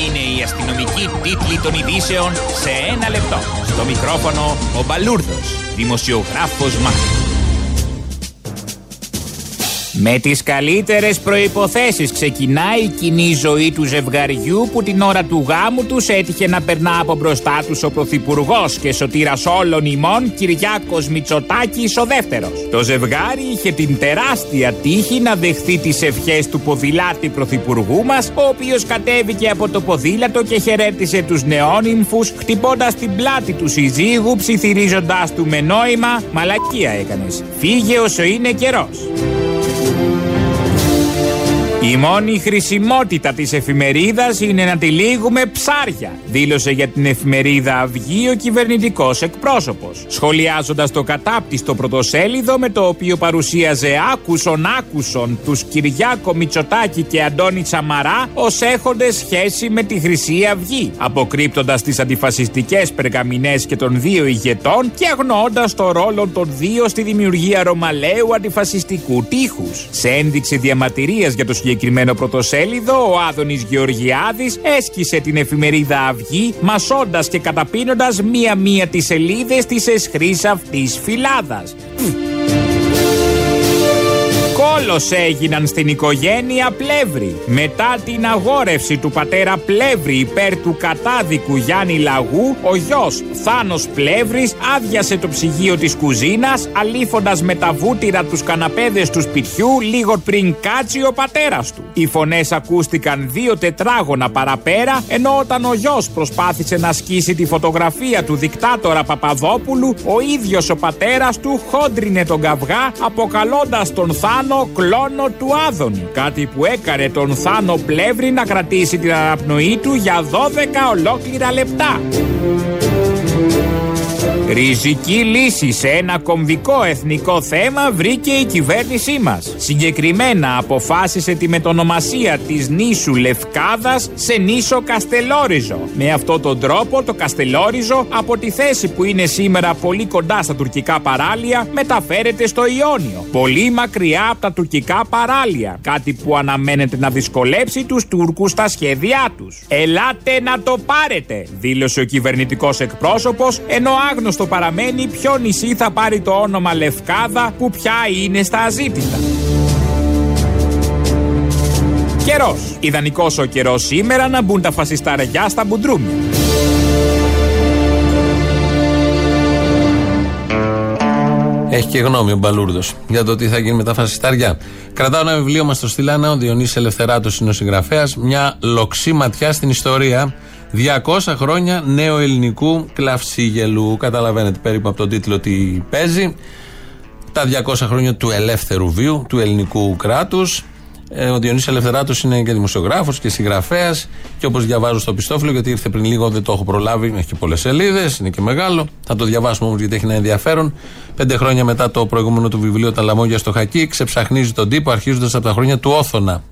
Είναι η αστυνομική τίτλη των ειδήσεων σε ένα λεπτό. Στο μικρόφωνο ο Μπαλούρδος, δημοσιογράφος Μάρκος. Με τις καλύτερες προϋποθέσεις ξεκινάει η κοινή ζωή του ζευγαριού που την ώρα του γάμου τους έτυχε να περνά από μπροστά τους ο Πρωθυπουργός και σωτήρας όλων ημών Κυριάκος Μητσοτάκης ο δεύτερος. Το ζευγάρι είχε την τεράστια τύχη να δεχθεί τις ευχές του ποδηλάτη Πρωθυπουργού μας ο οποίος κατέβηκε από το ποδήλατο και χαιρέτησε τους νεόνυμφους χτυπώντας την πλάτη του συζύγου ψιθυρίζοντάς του με νόημα «Μαλακία έκανες, φύγε όσο είναι καιρός». Η μόνη χρησιμότητα της εφημερίδας είναι να τυλίγουμε ψάρια, δήλωσε για την εφημερίδα Αυγή ο κυβερνητικός εκπρόσωπος, σχολιάζοντας το κατάπτυστο πρωτοσέλιδο με το οποίο παρουσίαζε άκουσον άκουσον τους Κυριάκο Μητσοτάκη και Αντώνη Τσαμαρά ως έχοντες σχέση με τη Χρυσή Αυγή, αποκρύπτοντας τις αντιφασιστικές περγαμηνές και των δύο ηγετών και αγνοώντας το ρόλο των δύο στη δημιουργία ρωμαλαίου αντιφασιστικού τείχους. Σε ένδειξη διαμαρτυρίας για το συγκεκριμένο πρωτοσέλιδο, ο Άδωνης Γεωργιάδης έσκησε την εφημερίδα Αυγή, μασώντας και καταπίνοντας μία-μία τις σελίδες της εσχρής αυτής φυλάδας. Όλος έγιναν στην οικογένεια Πλεύρη. Μετά την αγόρευση του πατέρα Πλεύρη υπέρ του κατάδικου Γιάννη Λαγού, ο γιος Θάνος Πλεύρης άδειασε το ψυγείο της κουζίνας, αλήφοντας με τα βούτυρα τους καναπέδες του σπιτιού λίγο πριν κάτσει ο πατέρας του. Οι φωνές ακούστηκαν δύο τετράγωνα παραπέρα, ενώ όταν ο γιος προσπάθησε να σκίσει τη φωτογραφία του δικτάτορα Παπαδόπουλου, ο ίδιος ο πατέρας του χόντρινε τον καυγά, αποκαλώντας τον Θάνο κλόνο του Άδωνη. Κάτι που έκανε τον Θάνο Πλεύρη να κρατήσει την αναπνοή του για 12 ολόκληρα λεπτά. Ριζική λύση σε ένα κομβικό εθνικό θέμα βρήκε η κυβέρνησή μας. Συγκεκριμένα αποφάσισε τη μετονομασία της νήσου Λευκάδας σε νήσο Καστελόριζο. Με αυτόν τον τρόπο το Καστελόριζο από τη θέση που είναι σήμερα πολύ κοντά στα τουρκικά παράλια μεταφέρεται στο Ιόνιο. Πολύ μακριά από τα τουρκικά παράλια. Κάτι που αναμένεται να δυσκολέψει τους Τούρκους στα σχέδιά τους. Ελάτε να το πάρετε, δήλωσε ο κυβερνητικός εκπρόσωπος, ενώ άγνωστος παραμένει ποιο νησί θα πάρει το όνομα Λευκάδα που πια είναι στα αζήτητα. Καιρός. Ιδανικός ο καιρός σήμερα να μπουν τα φασισταριά στα μπουντρούμια. Έχει και γνώμη ο Μπαλούρδος για το τι θα γίνει με τα φασιστάρια. Κρατάω ένα βιβλίο μας το στείλανε. Ο Διονύσης Ελευθεράτος είναι ο συγγραφέας. Μια λοξή ματιά στην ιστορία. 200 χρόνια νέο ελληνικού κλαυσίγελου. Καταλαβαίνετε περίπου από τον τίτλο τι παίζει. Τα 200 χρόνια του ελεύθερου βίου, του ελληνικού κράτους. Ε, ο Διονύσης Ελευθεράτος είναι και δημοσιογράφος και συγγραφέας και όπως διαβάζω στο πιστόφυλλο γιατί ήρθε πριν λίγο δεν το έχω προλάβει έχει και πολλές σελίδες, είναι και μεγάλο θα το διαβάσουμε όμως γιατί έχει ένα ενδιαφέρον πέντε χρόνια μετά το προηγούμενο του βιβλίο «Τα λαμόγια στο χακί» ξεψαχνίζει τον τύπο αρχίζοντας από τα χρόνια του Όθωνα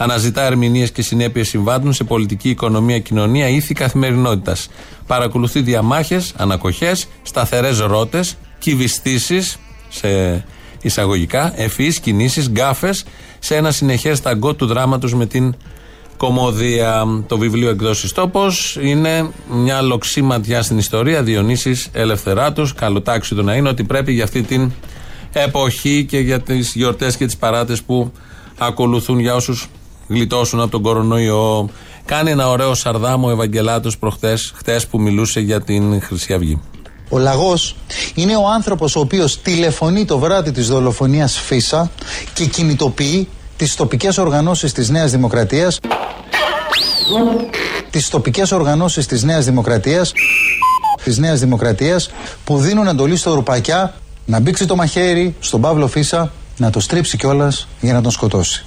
Αναζητά ερμηνείες και συνέπειες συμβάντων σε πολιτική, οικονομία, κοινωνία, ήθη καθημερινότητας. Παρακολουθεί διαμάχες, ανακοχές, σταθερές ρότες, κυβιστήσεις σε εισαγωγικά, ευφυείς κινήσεις, γκάφες σε ένα συνεχές ταγκό του δράματος με την κομμωδία. Το βιβλίο εκδόσει τόπος είναι μια λοξή ματιά στην ιστορία. Διονύσης Ελευθεράτος, καλοτάξι του να είναι ότι πρέπει για αυτή την εποχή και για τις γιορτές και τις παράτες που ακολουθούν για όσους γλιτώσουν από τον κορονοϊό. Κάνει ένα ωραίο σαρδάμο ο Ευαγγελάτος προχτές, χτες που μιλούσε για την Χρυσή Αυγή. Ο λαγός είναι ο άνθρωπος ο οποίος τηλεφωνεί το βράδυ της δολοφονίας Φίσα και κινητοποιεί τις τοπικές οργανώσεις της Νέας Δημοκρατίας τις τοπικές οργανώσεις της Νέας Δημοκρατίας της Νέας Δημοκρατίας που δίνουν εντολή στο Ρουπακιά να μπήξει το μαχαίρι στον Παύλο Φίσα να το στρίψει κιόλας για να τον σκοτώσει.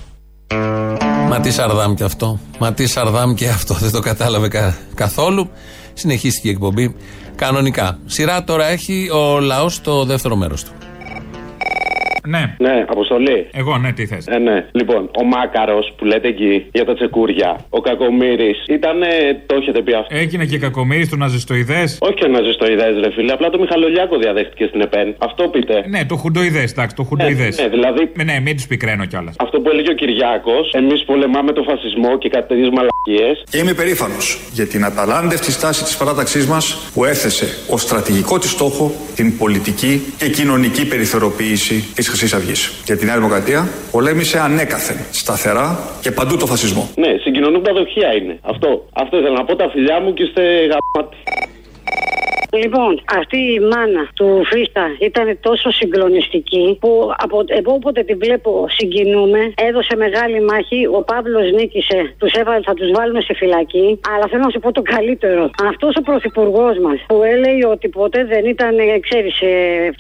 Μα τι Σαρδάμ και αυτό. Μα τι Σαρδάμ και αυτό. Δεν το κατάλαβε κα- καθόλου. Συνεχίστηκε η εκπομπή κανονικά. Σειρά τώρα έχει ο λαός το δεύτερο μέρος του. Ναι. Ναι, αποστολή. Εγώ, ναι, τι θες. Ε, ναι. Λοιπόν, ο Μάκαρος που λέτε εκεί για τα τσεκούρια, ο Κακομήρη, ήταν. Το έχετε πει αυτό. Έγινε και κακομίρι του ναζιστοειδές. Όχι και να ζει στο ιδέε, ρε φίλε. Απλά το Μιχαλολιάκο διαδέχτηκε στην ΕΠΕΝ. Αυτό πείτε. Ναι, το χουντοειδές, εντάξει, το χουντοειδές. Ναι, ναι, δηλαδή- Ναι, μην τους πικραίνω κιόλας. Αυτό που έλεγε ο Κυριάκος, εμείς πολεμάμε το φασισμό και κάτι τέτοιες μαλακίες. Και είμαι περήφανος για την αταλάντευτη στάση της παράταξής μας που έθεσε ως στρατηγικό της στόχο την πολιτική και κοινωνική περιθωριοποίηση της Χρυσής Αυγής. Και τη Νέα Δημοκρατία πολέμησε ανέκαθεν, σταθερά και παντού το φασισμό. Ναι, συγκοινωνούν τα δοχεία είναι. Αυτό. Αυτό ήθελα να πω τα φιλιά μου και είστε γαμάτι. Λοιπόν, αυτή η μάνα του Φίστα ήταν τόσο συγκλονιστική που από εγώ όποτε τη βλέπω συγκινούμε. Έδωσε μεγάλη μάχη. Ο Παύλος νίκησε. Τους έβαλε, θα τους βάλουμε στη φυλακή. Αλλά θέλω να σου πω το καλύτερο. Αυτός ο πρωθυπουργός μας που έλεγε ότι ποτέ δεν ήταν, ξέρεις,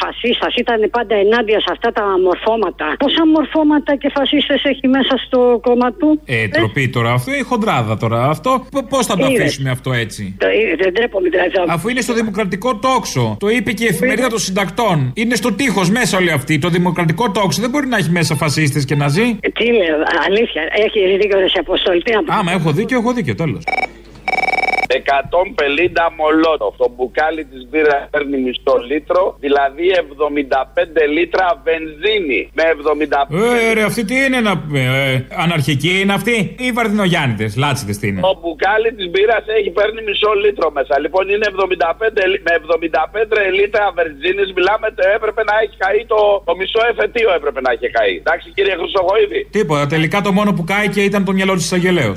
φασίστας, ήταν πάντα ενάντια σε αυτά τα μορφώματα. Πόσα μορφώματα και φασίστες έχει μέσα στο κόμμα του; Ε, τροπή τώρα αυτό ή χοντράδα τώρα αυτό. Πώς θα το Είδες. αφήσουμε αυτό έτσι; Το- ε, Δεν τρέπομαι δηλαδή. Αφού είναι στο δημοκρατικό τόξο. Το είπε και η εφημερίδα των συντακτών. Είναι στο τείχος μέσα όλοι αυτοί. Το δημοκρατικό τόξο δεν μπορεί να έχει μέσα φασίστες και ναζί. Τι λέω, αλήθεια, έχει δίκιο σε αποστολή. Τι να πω. Άμα έχω δίκιο, έχω δίκιο, τέλος. 150 μολότοφ. Το μπουκάλι της μπύρας παίρνει μισό λίτρο, δηλαδή 75 λίτρα βενζίνη. Με 75 Ε, ρε, αυτή τι είναι να πούμε. Ε, αναρχική είναι αυτή ή βαρδινογιάννητες, λάτσιδε τι είναι; Το μπουκάλι της μπύρας έχει παίρνει μισό λίτρο μέσα. Λοιπόν είναι 75, λι- με 75 λίτρα βενζίνης. Μιλάμε ότι έπρεπε να έχει καεί το, το μισό εφετείο έπρεπε να έχει καεί. Εντάξει κύριε Χρυσογοίδη. Τίποτα. Τελικά το μόνο που κάει και ήταν το μυαλό της Αγγελέω.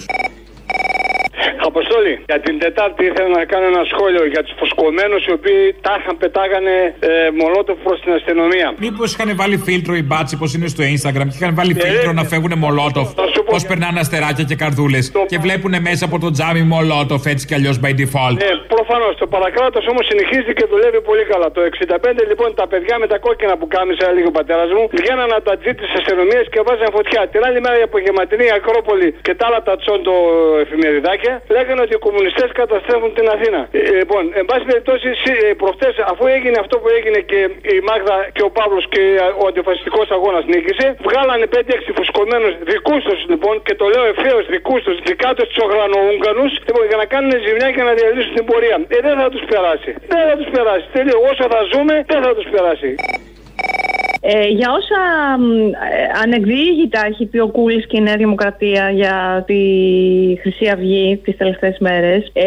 Αποστόλη, για την Τετάρτη ήθελα να κάνω ένα σχόλιο για τους φουσκωμένου οι οποίοι τάχαν πετάγανε ε, μολότοφ προς την αστυνομία. Μήπως είχαν βάλει φίλτρο οι μπάτσι, πώ είναι στο Instagram, και είχαν βάλει Ε, φίλτρο ε, να φεύγουν μολότοφ. Πώς περνάνε αστεράκια και καρδούλες. Και βλέπουν μέσα από το τζάμι μολότοφ έτσι κι αλλιώς by default. Ναι, προφανώς. Το παρακράτος όμως συνεχίζει και δουλεύει πολύ καλά. Το 65 λοιπόν τα παιδιά με τα κόκκινα που κάμισε, έλεγε ο πατέρας μου, βγαίναν από τα τζι της αστυνομίας και βάζαν φωτιά. Την άλλη μέρα η απογευματινή Ακρόπολη και τα άλλα τα τσόντο εφημεριδάκια λέγανε ότι οι κομμουνιστές καταστρέφουν την Αθήνα. Ε, λοιπόν, εν πάση περιπτώσει, προχτές αφού έγινε αυτό που έγινε και η Μάγδα και ο Παύλος και ο αντιφασιστικός αγώνας νίκησε, βγάλανε 5-6 φουσκωμένους δικού του λοιπόν και το λέω ευθέως δικού του, δικά τους Τσογρανοούγκανου λοιπόν, για να κάνουν ζημιά και να διαλύσουν την πορεία. Ε, δεν θα τους περάσει. Δεν θα τους περάσει. Τελείω. Όσο θα ζούμε, δεν θα τους περάσει. Ε, για όσα μ, ε, ανεκδιήγητα έχει πει ο Κούλης και η Νέα Δημοκρατία για τη Χρυσή Αυγή τις τελευταίες μέρες ε,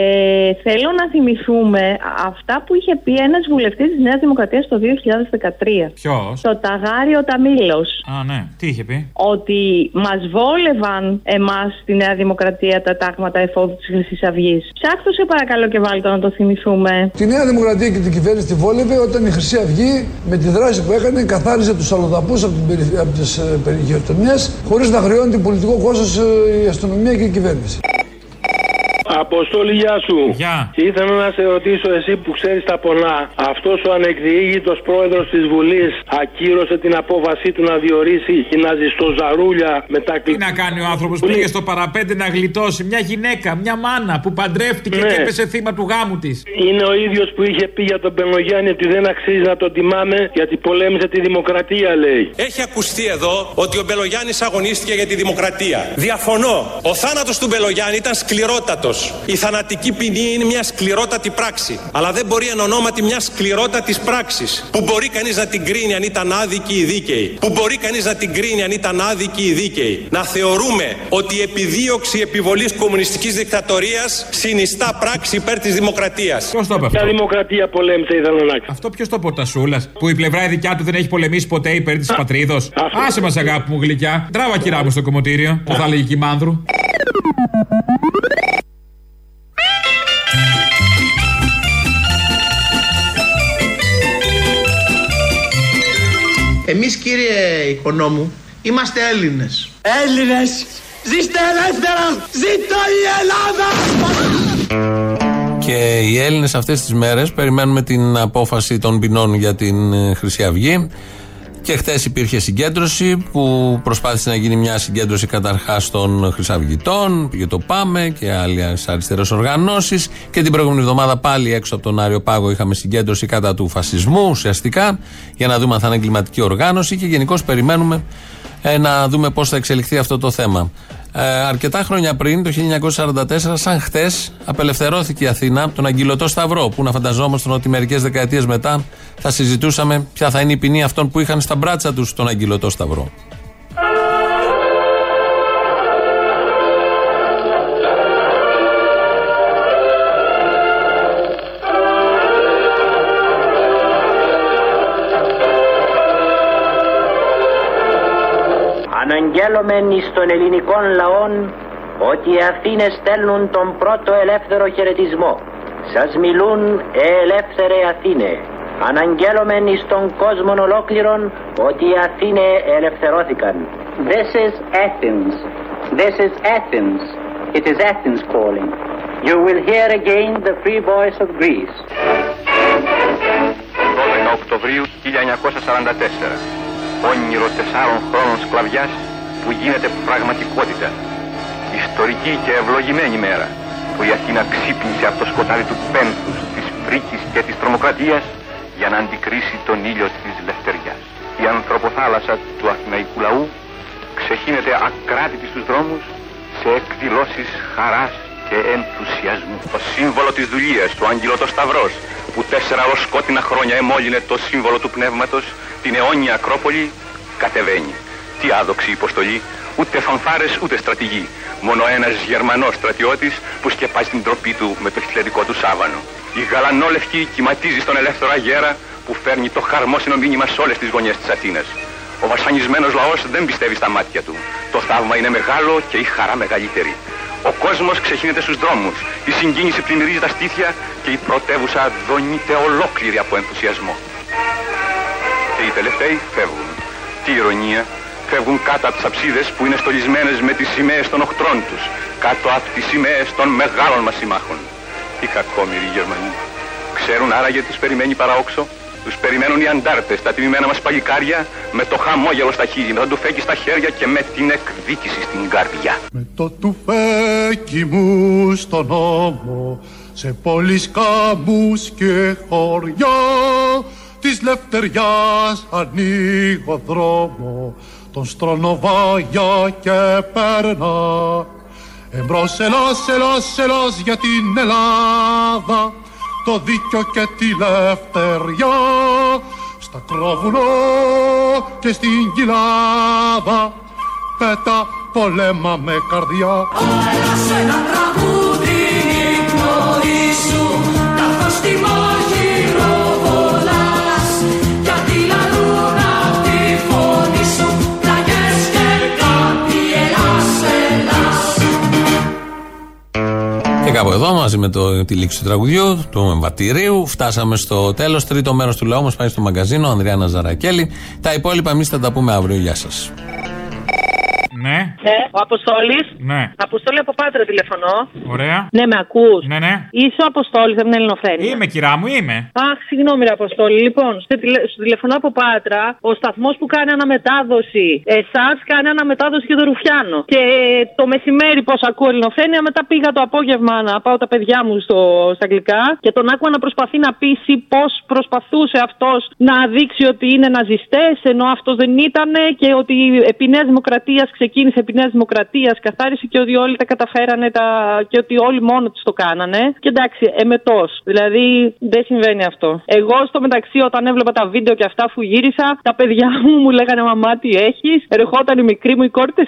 θέλω να θυμηθούμε αυτά που είχε πει ένας βουλευτής της Νέας Δημοκρατίας το 2013 Ποιος; το Ταγάριο Ταμήλος Α, ναι. Τι είχε πει; ότι μας βόλευαν εμάς στη Νέα Δημοκρατία τα τάγματα εφόδου της Χρυσής Αυγής. Ψάχτω σε παρακαλώ και βάλτε να το θυμηθούμε. Τη Νέα Δημοκρατία και την κυβέρνηση τη βόλευε όταν η Χρυσή Αυγή με τη δράση που έκανε καθάριζε τους αλλοδαπούς από, την περι- από τις περιοχέ χωρίς να χρεώνει την πολιτικό κόστος η αστυνομία και η κυβέρνηση. Αποστόλη, γεια σου. Γεια. Ήθελα να σε ρωτήσω, εσύ που ξέρεις τα πολλά, αυτός ο ανεκδιήγητο πρόεδρος της Βουλής ακύρωσε την απόφασή του να διορίσει την Αζιστοζαρούλια με τα Τι να κάνει ο άνθρωπος που πήγε στο παραπέντε να γλιτώσει μια γυναίκα, μια μάνα που παντρεύτηκε Ναι. και έπεσε θύμα του γάμου της. Είναι ο ίδιος που είχε πει για τον Μπελογιάννη ότι δεν αξίζει να τον τιμάμε γιατί πολέμησε τη δημοκρατία, λέει. Έχει ακουστεί εδώ ότι ο Μπελογιάννη αγωνίστηκε για τη δημοκρατία. Διαφωνώ. Ο θάνατος του Μπελογιάννη ήταν σκληρότατος. Η θανατική ποινή είναι μια σκληρότατη πράξη. Αλλά δεν μπορεί εν ονόματι μια σκληρότατης πράξης που μπορεί κανείς να την κρίνει αν ήταν άδικη ή δίκαιη. Που μπορεί κανείς να την κρίνει αν ήταν άδικη ή δίκαιη. Να θεωρούμε ότι η επιδίωξη επιβολής κομμουνιστικής δικτατορίας συνιστά πράξη υπέρ της δημοκρατίας. Ποιος το είπε Ποια αυτό. δημοκρατία πολέμησε, ήθελα να Αυτό ποιος το είπε ο Τασούλα, που η πλευρά η δικιά του δεν έχει πολεμήσει ποτέ υπέρ της πατρίδος; Άσε μας, αγάπη μου γλυκιά. Τράβα κυρά μου στο κομμωτήριο, που θα έλεγε Κιμάνδρου. Εμείς κύριε Οικονόμου είμαστε Έλληνες. Έλληνες, ζήστε ελεύθερα, ζήτω η Ελλάδα! Και οι Έλληνες αυτές τις μέρες περιμένουμε την απόφαση των ποινών για την ε, Χρυσή Αυγή. Και χθες υπήρχε συγκέντρωση που προσπάθησε να γίνει μια συγκέντρωση καταρχάς των Χρυσαυγητών, πήγε το Πάμε και άλλες αριστερές οργανώσεις. Και την προηγούμενη εβδομάδα πάλι έξω από τον Άριο Πάγο είχαμε συγκέντρωση κατά του φασισμού ουσιαστικά για να δούμε αν θα είναι εγκληματική οργάνωση και γενικώς περιμένουμε ε, να δούμε πώς θα εξελιχθεί αυτό το θέμα. Ε, αρκετά χρόνια πριν, το 1944, σαν χτες, απελευθερώθηκε η Αθήνα από τον Αγγιλωτό Σταυρό. Που να φανταζόμασταν ότι μερικές δεκαετίες μετά θα συζητούσαμε ποια θα είναι η ποινή αυτών που είχαν στα μπράτσα τους τον Αγγιλωτό Σταυρό. Αναγγέλωμεν εις των ελληνικών λαών ότι οι Αθήνες στέλνουν τον πρώτο ελεύθερο χαιρετισμό. Σας μιλούν «Ε, ελεύθερε Αθήνε. Αναγγέλωμεν εις τον κόσμο ολόκληρον ότι οι Αθήνε ελευθερώθηκαν. This is Athens. This is Athens. It is Athens calling. You will hear again the free voice of Greece. 12 Οκτωβρίου 1944. Όνειρο τεσσάρων χρόνων σκλαβιάς που γίνεται πραγματικότητα. Ιστορική και ευλογημένη μέρα που η Αθήνα ξύπνησε από το σκοτάδι του πένθους, της φρίκης και της τρομοκρατίας για να αντικρίσει τον ήλιο της λευτεριάς. Η ανθρωποθάλασσα του αθηναϊκού λαού ξεχύνεται ακράτητη στους δρόμους σε εκδηλώσεις χαράς και ενθουσιασμού. Το σύμβολο της δουλείας, του άγγελο το σταυρός, που τέσσερα ως σκότεινα χρόνια εμόλυνε το σύμβολο του πνεύματος, την αιώνια Ακρόπολη, κατεβαίνει. Τι άδοξη υποστολή, ούτε φανφάρες ούτε στρατηγοί. Μόνο ένας Γερμανός στρατιώτης που σκεπάζει την τροπή του με το χιλιαδικό του σάβανο. Η γαλανόλευκη κυματίζει στον ελεύθερο αγέρα που φέρνει το χαρμόσυνο μήνυμα σε όλες τις γωνιές της Αθήνας. Ο βασανισμένος λαός δεν πιστεύει στα μάτια του. Το θαύμα είναι μεγάλο και η χαρά μεγαλύτερη. Ο κόσμος ξεχύνεται στους δρόμους. Η συγκίνηση πλημμυρίζει τα στήθια και η πρωτεύουσα δονείται ολόκληρη από ενθουσιασμό. Και οι τελευταίοι φεύγουν. Τι ηρωνία. Φεύγουν κάτω από τις αψίδες που είναι στολισμένες με τις σημαίες των οχτρών τους. Κάτω από τις σημαίες των μεγάλων μας συμμάχων. Οι κακόμοιροι Γερμανοί. Ξέρουν άραγε τους περιμένει παραόξο. Τους περιμένουν οι αντάρτες, τα τιμημένα μας παλικάρια, με το χαμόγελο στα χείλη, με το τουφέκι στα χέρια και με την εκδίκηση στην καρδιά. Το τουφέκι μου στον νόμο σε πόλεις κάμπους και χωριά της λευτεριάς ανοίγω δρόμο τον στρονοβάγια και περνά Εμπρός Ελλάς, Ελλάς, Ελλάς για την Ελλάδα το δίκιο και τη λευτεριά. Στα κρόβουνο και στην κοιλάδα πέτα πολέμα με καρδιά. Όλα σε ένα τραγούδι η πνοή σου καθώς τη κάπου εδώ, μαζί με το, τη λήξη του τραγουδιού, του εμβατηρίου, φτάσαμε στο τέλος. Τρίτο μέρος του λαού μας πάει στο μαγκαζίνο, Ανδρέα Ναζαρακέλη. Τα υπόλοιπα εμείς θα τα πούμε αύριο. Γεια σας. Ναι, Ναι, ο Αποστόλης. Ναι. Αποστόλη από Πάτρα τηλεφωνώ. ωραία. Ναι, με ακούς. Ναι, ναι. Είσαι ο Αποστόλης από την Ελληνοφρένεια. Είμαι, κυρά μου, είμαι. Αχ, συγγνώμη, ρε Αποστόλη. Λοιπόν, σε τηλε... σου τηλεφωνώ από Πάτρα. Ο σταθμός που κάνει αναμετάδοση. Εσάς κάνει αναμετάδοση για το Ρουφιάνο. Και το μεσημέρι, πώ ακούω Ελληνοφρένεια, μετά πήγα το απόγευμα να πάω τα παιδιά μου στο... στα αγγλικά. Και τον άκουγα να προσπαθεί να πείσει πώ προσπαθούσε αυτός να δείξει ότι είναι ναζιστές, ενώ αυτός δεν ήταν και ότι επί Νέας Δημοκρατίας ξεκίνησε επί Νέας Δημοκρατίας, καθάρισε και ότι όλοι τα καταφέρανε τα... και ότι όλοι μόνο τους το κάνανε. Και εντάξει, εμετός. Δηλαδή δεν συμβαίνει αυτό. Εγώ στο μεταξύ, όταν έβλεπα τα βίντεο και αυτά που γύρισα, τα παιδιά μου μου λέγανε Μαμά, τι έχεις. Ερχόταν η μικρή μου η κόρη 4,5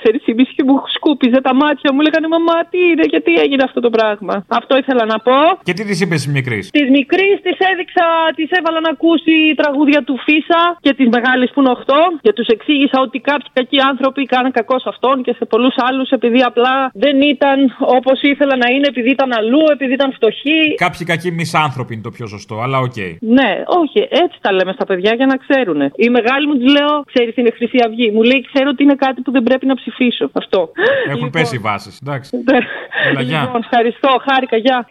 και μου σκούπιζε τα μάτια μου. Λέγανε Μαμά, τι είναι, γιατί έγινε αυτό το πράγμα. Αυτό ήθελα να πω. Και τι της είπες της μικρής; Της μικρής της έδειξα, της έβαλα να ακούσει τραγούδια του Φύσσα και της μεγάλης που είναι 8 και τους εξήγησα ότι κάποιοι κακοί άνθρωποι κάναν κακό σε αυτόν και σε πολλούς άλλους επειδή απλά δεν ήταν όπως ήθελαν να είναι, επειδή ήταν αλλού, επειδή ήταν φτωχοί. Κάποιοι κακοί μισάνθρωποι είναι το πιο σωστό, αλλά οκ. Ναι, όχι, έτσι τα λέμε στα παιδιά για να ξέρουν. Η μεγάλη μου της λέω, ξέρεις, είναι Χρυσή Αυγή. Μου λέει, ξέρω ότι είναι κάτι που δεν πρέπει να ψηφίσω. Αυτό. Έχουν πέσει οι βάσεις. Εντάξει. Ναι. Έλα, γεια. Λοιπόν, ευχαριστώ, χάρηκα, γεια.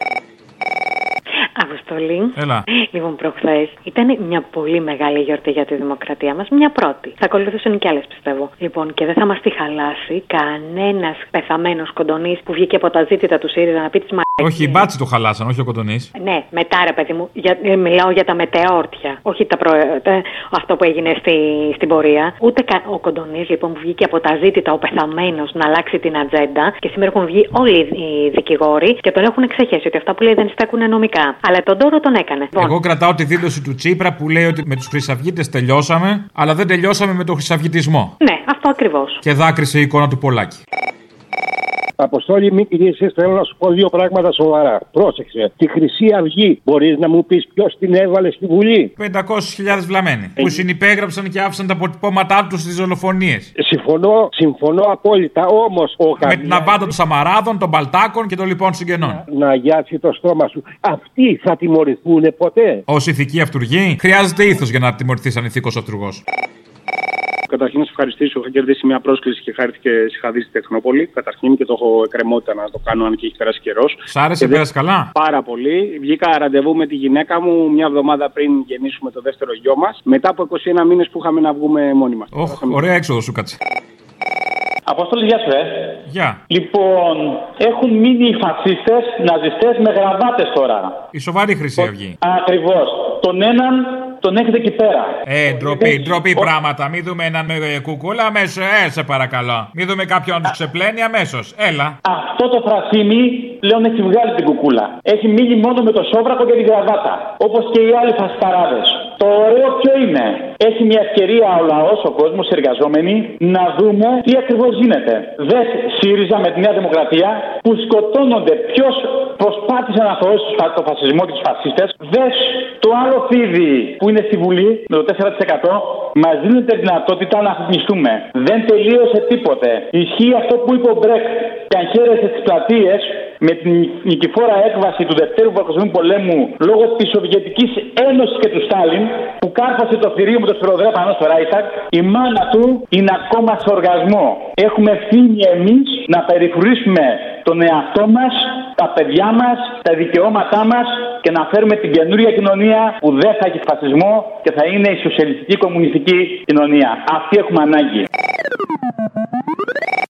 Αποστολή. Έλα. Λοιπόν, προχθές ήταν μια πολύ μεγάλη γιορτή για τη δημοκρατία μας. Μια πρώτη. Θα ακολουθήσουν κι άλλες, πιστεύω. Λοιπόν, και δεν θα μας τη χαλάσει κανένας πεθαμένος κοντονής που βγήκε από τα ζήτητα του ΣΥΡΙΖΑ να πει τις μα. Όχι, οι μπάτσι το χαλάσαν, όχι ο κοντονή. Ναι, μετά ρε παιδί μου, για, ε, μιλάω για τα μετεόρτια. Όχι τα προ, τα- αυτό που έγινε στη, στην πορεία. Ούτε κα, ο Κοντονής λοιπόν που βγήκε από τα ζήτητα ο πεθαμένος να αλλάξει την ατζέντα. Και σήμερα έχουν βγει όλοι οι δικηγόροι και τον έχουν εξεχέσει ότι αυτά που λέει δεν στέκουν νομικά. Αλλά τον τόρο τον έκανε. Λοιπόν, Εγώ κρατάω τη δήλωση του Τσίπρα που λέει ότι με τους Χρυσαυγίτες τελειώσαμε, αλλά δεν τελειώσαμε με τον Χρυσαυγητισμό. Ναι, αυτό ακριβώς. Και δάκρυσε η εικόνα του Πολάκη. Αποστόλη, μην κλείσει. Θέλω να σου πω δύο πράγματα σοβαρά. Πρόσεξε. Τη Χρυσή Αυγή μπορείς να μου πεις ποιος την έβαλε στη Βουλή; 500.000 βλαμμένοι. Που συνυπέγραψαν και άφησαν τα αποτυπώματά τους στις δολοφονίες. Συμφωνώ, συμφωνώ απόλυτα. Όμως ο Με την αβάντα των Σαμαράδων, των Παλτάκων και των λοιπόν συγγενών. να γιάσει το στόμα σου. Αυτοί θα τιμωρηθούν ποτέ; Ω ηθική αυτούργη, χρειάζεται ήθος για να τιμωρηθεί σαν ηθικός αυτούργος. Καταρχήν να σε ευχαριστήσω. Είχα κερδίσει μια πρόσκληση και χάρη και είχα δει στη Τεχνόπολη. Καταρχήν και το έχω εκκρεμότητα να το κάνω, αν και έχει περάσει καιρός. Σ' άρεσε, πέρασε καλά; Πάρα πολύ. Βγήκα ραντεβού με τη γυναίκα μου μια εβδομάδα πριν γεννήσουμε το δεύτερο γιο μας. Μετά από 21 μήνες που είχαμε να βγούμε μόνοι μας. Οχ, ωραία έξοδο σου κάτσε. Απόστολη, γεια σου, ε. Γεια. Λοιπόν, έχουν μείνει οι φασίστες ναζιστές με γραβάτες τώρα. Η σοβαρή Χρυσή Αυγή. Ακριβώς. Τον έναν τον έχετε εκεί πέρα. Ε, ντροπή, ντροπή πράγματα. Μην δούμε έναν ε, κουκούλα αμέσως. Ε, σε παρακαλώ. Μην δούμε κάποιον να τους ξεπλένει αμέσως. Έλα. Αυτό το φρασίμι πλέον έχει βγάλει την κουκούλα. Έχει μείνει μόνο με το σόβρακο και την γραβάτα. Όπως και οι άλλοι φασισταράδε. Το ωραίο ποιο είναι; Έχει μια ευκαιρία ο λαός, ο κόσμος, οι εργαζόμενοι να δούμε τι ακριβώς γίνεται. Δες ΣΥΡΙΖΑ με τη Νέα Δημοκρατία που σκοτώνονται. Ποιος προσπάθησε να θωρώσει το φασισμό και τους φασίστες. Δες το άλλο φίδι που είναι στη Βουλή με το 4% μας δίνεται δυνατότητα να αφημιστούμε. Δεν τελείωσε τίποτε. Ισχύει αυτό που είπε ο Μπρέκ και αν χαίρεσε τι πλατείες με την νικηφόρα έκβαση του Δευτέρου Παγκοσμίου Πολέμου λόγω της Σοβιετικής Ένωσης και του Στάλιν που κάρφασε το θηρίο με το σφυροδρέπανο στο Ράιτακ, η μάνα του είναι ακόμα σε οργασμό. Έχουμε ευθύνη εμείς να περιφρουρήσουμε τον εαυτό μας, τα παιδιά μας, τα δικαιώματά μας και να φέρουμε την καινούρια κοινωνία που δεν θα έχει φασισμό και θα είναι η σοσιαλιστική κομμουνιστική κοινωνία. Αυτή έχουμε ανάγκη.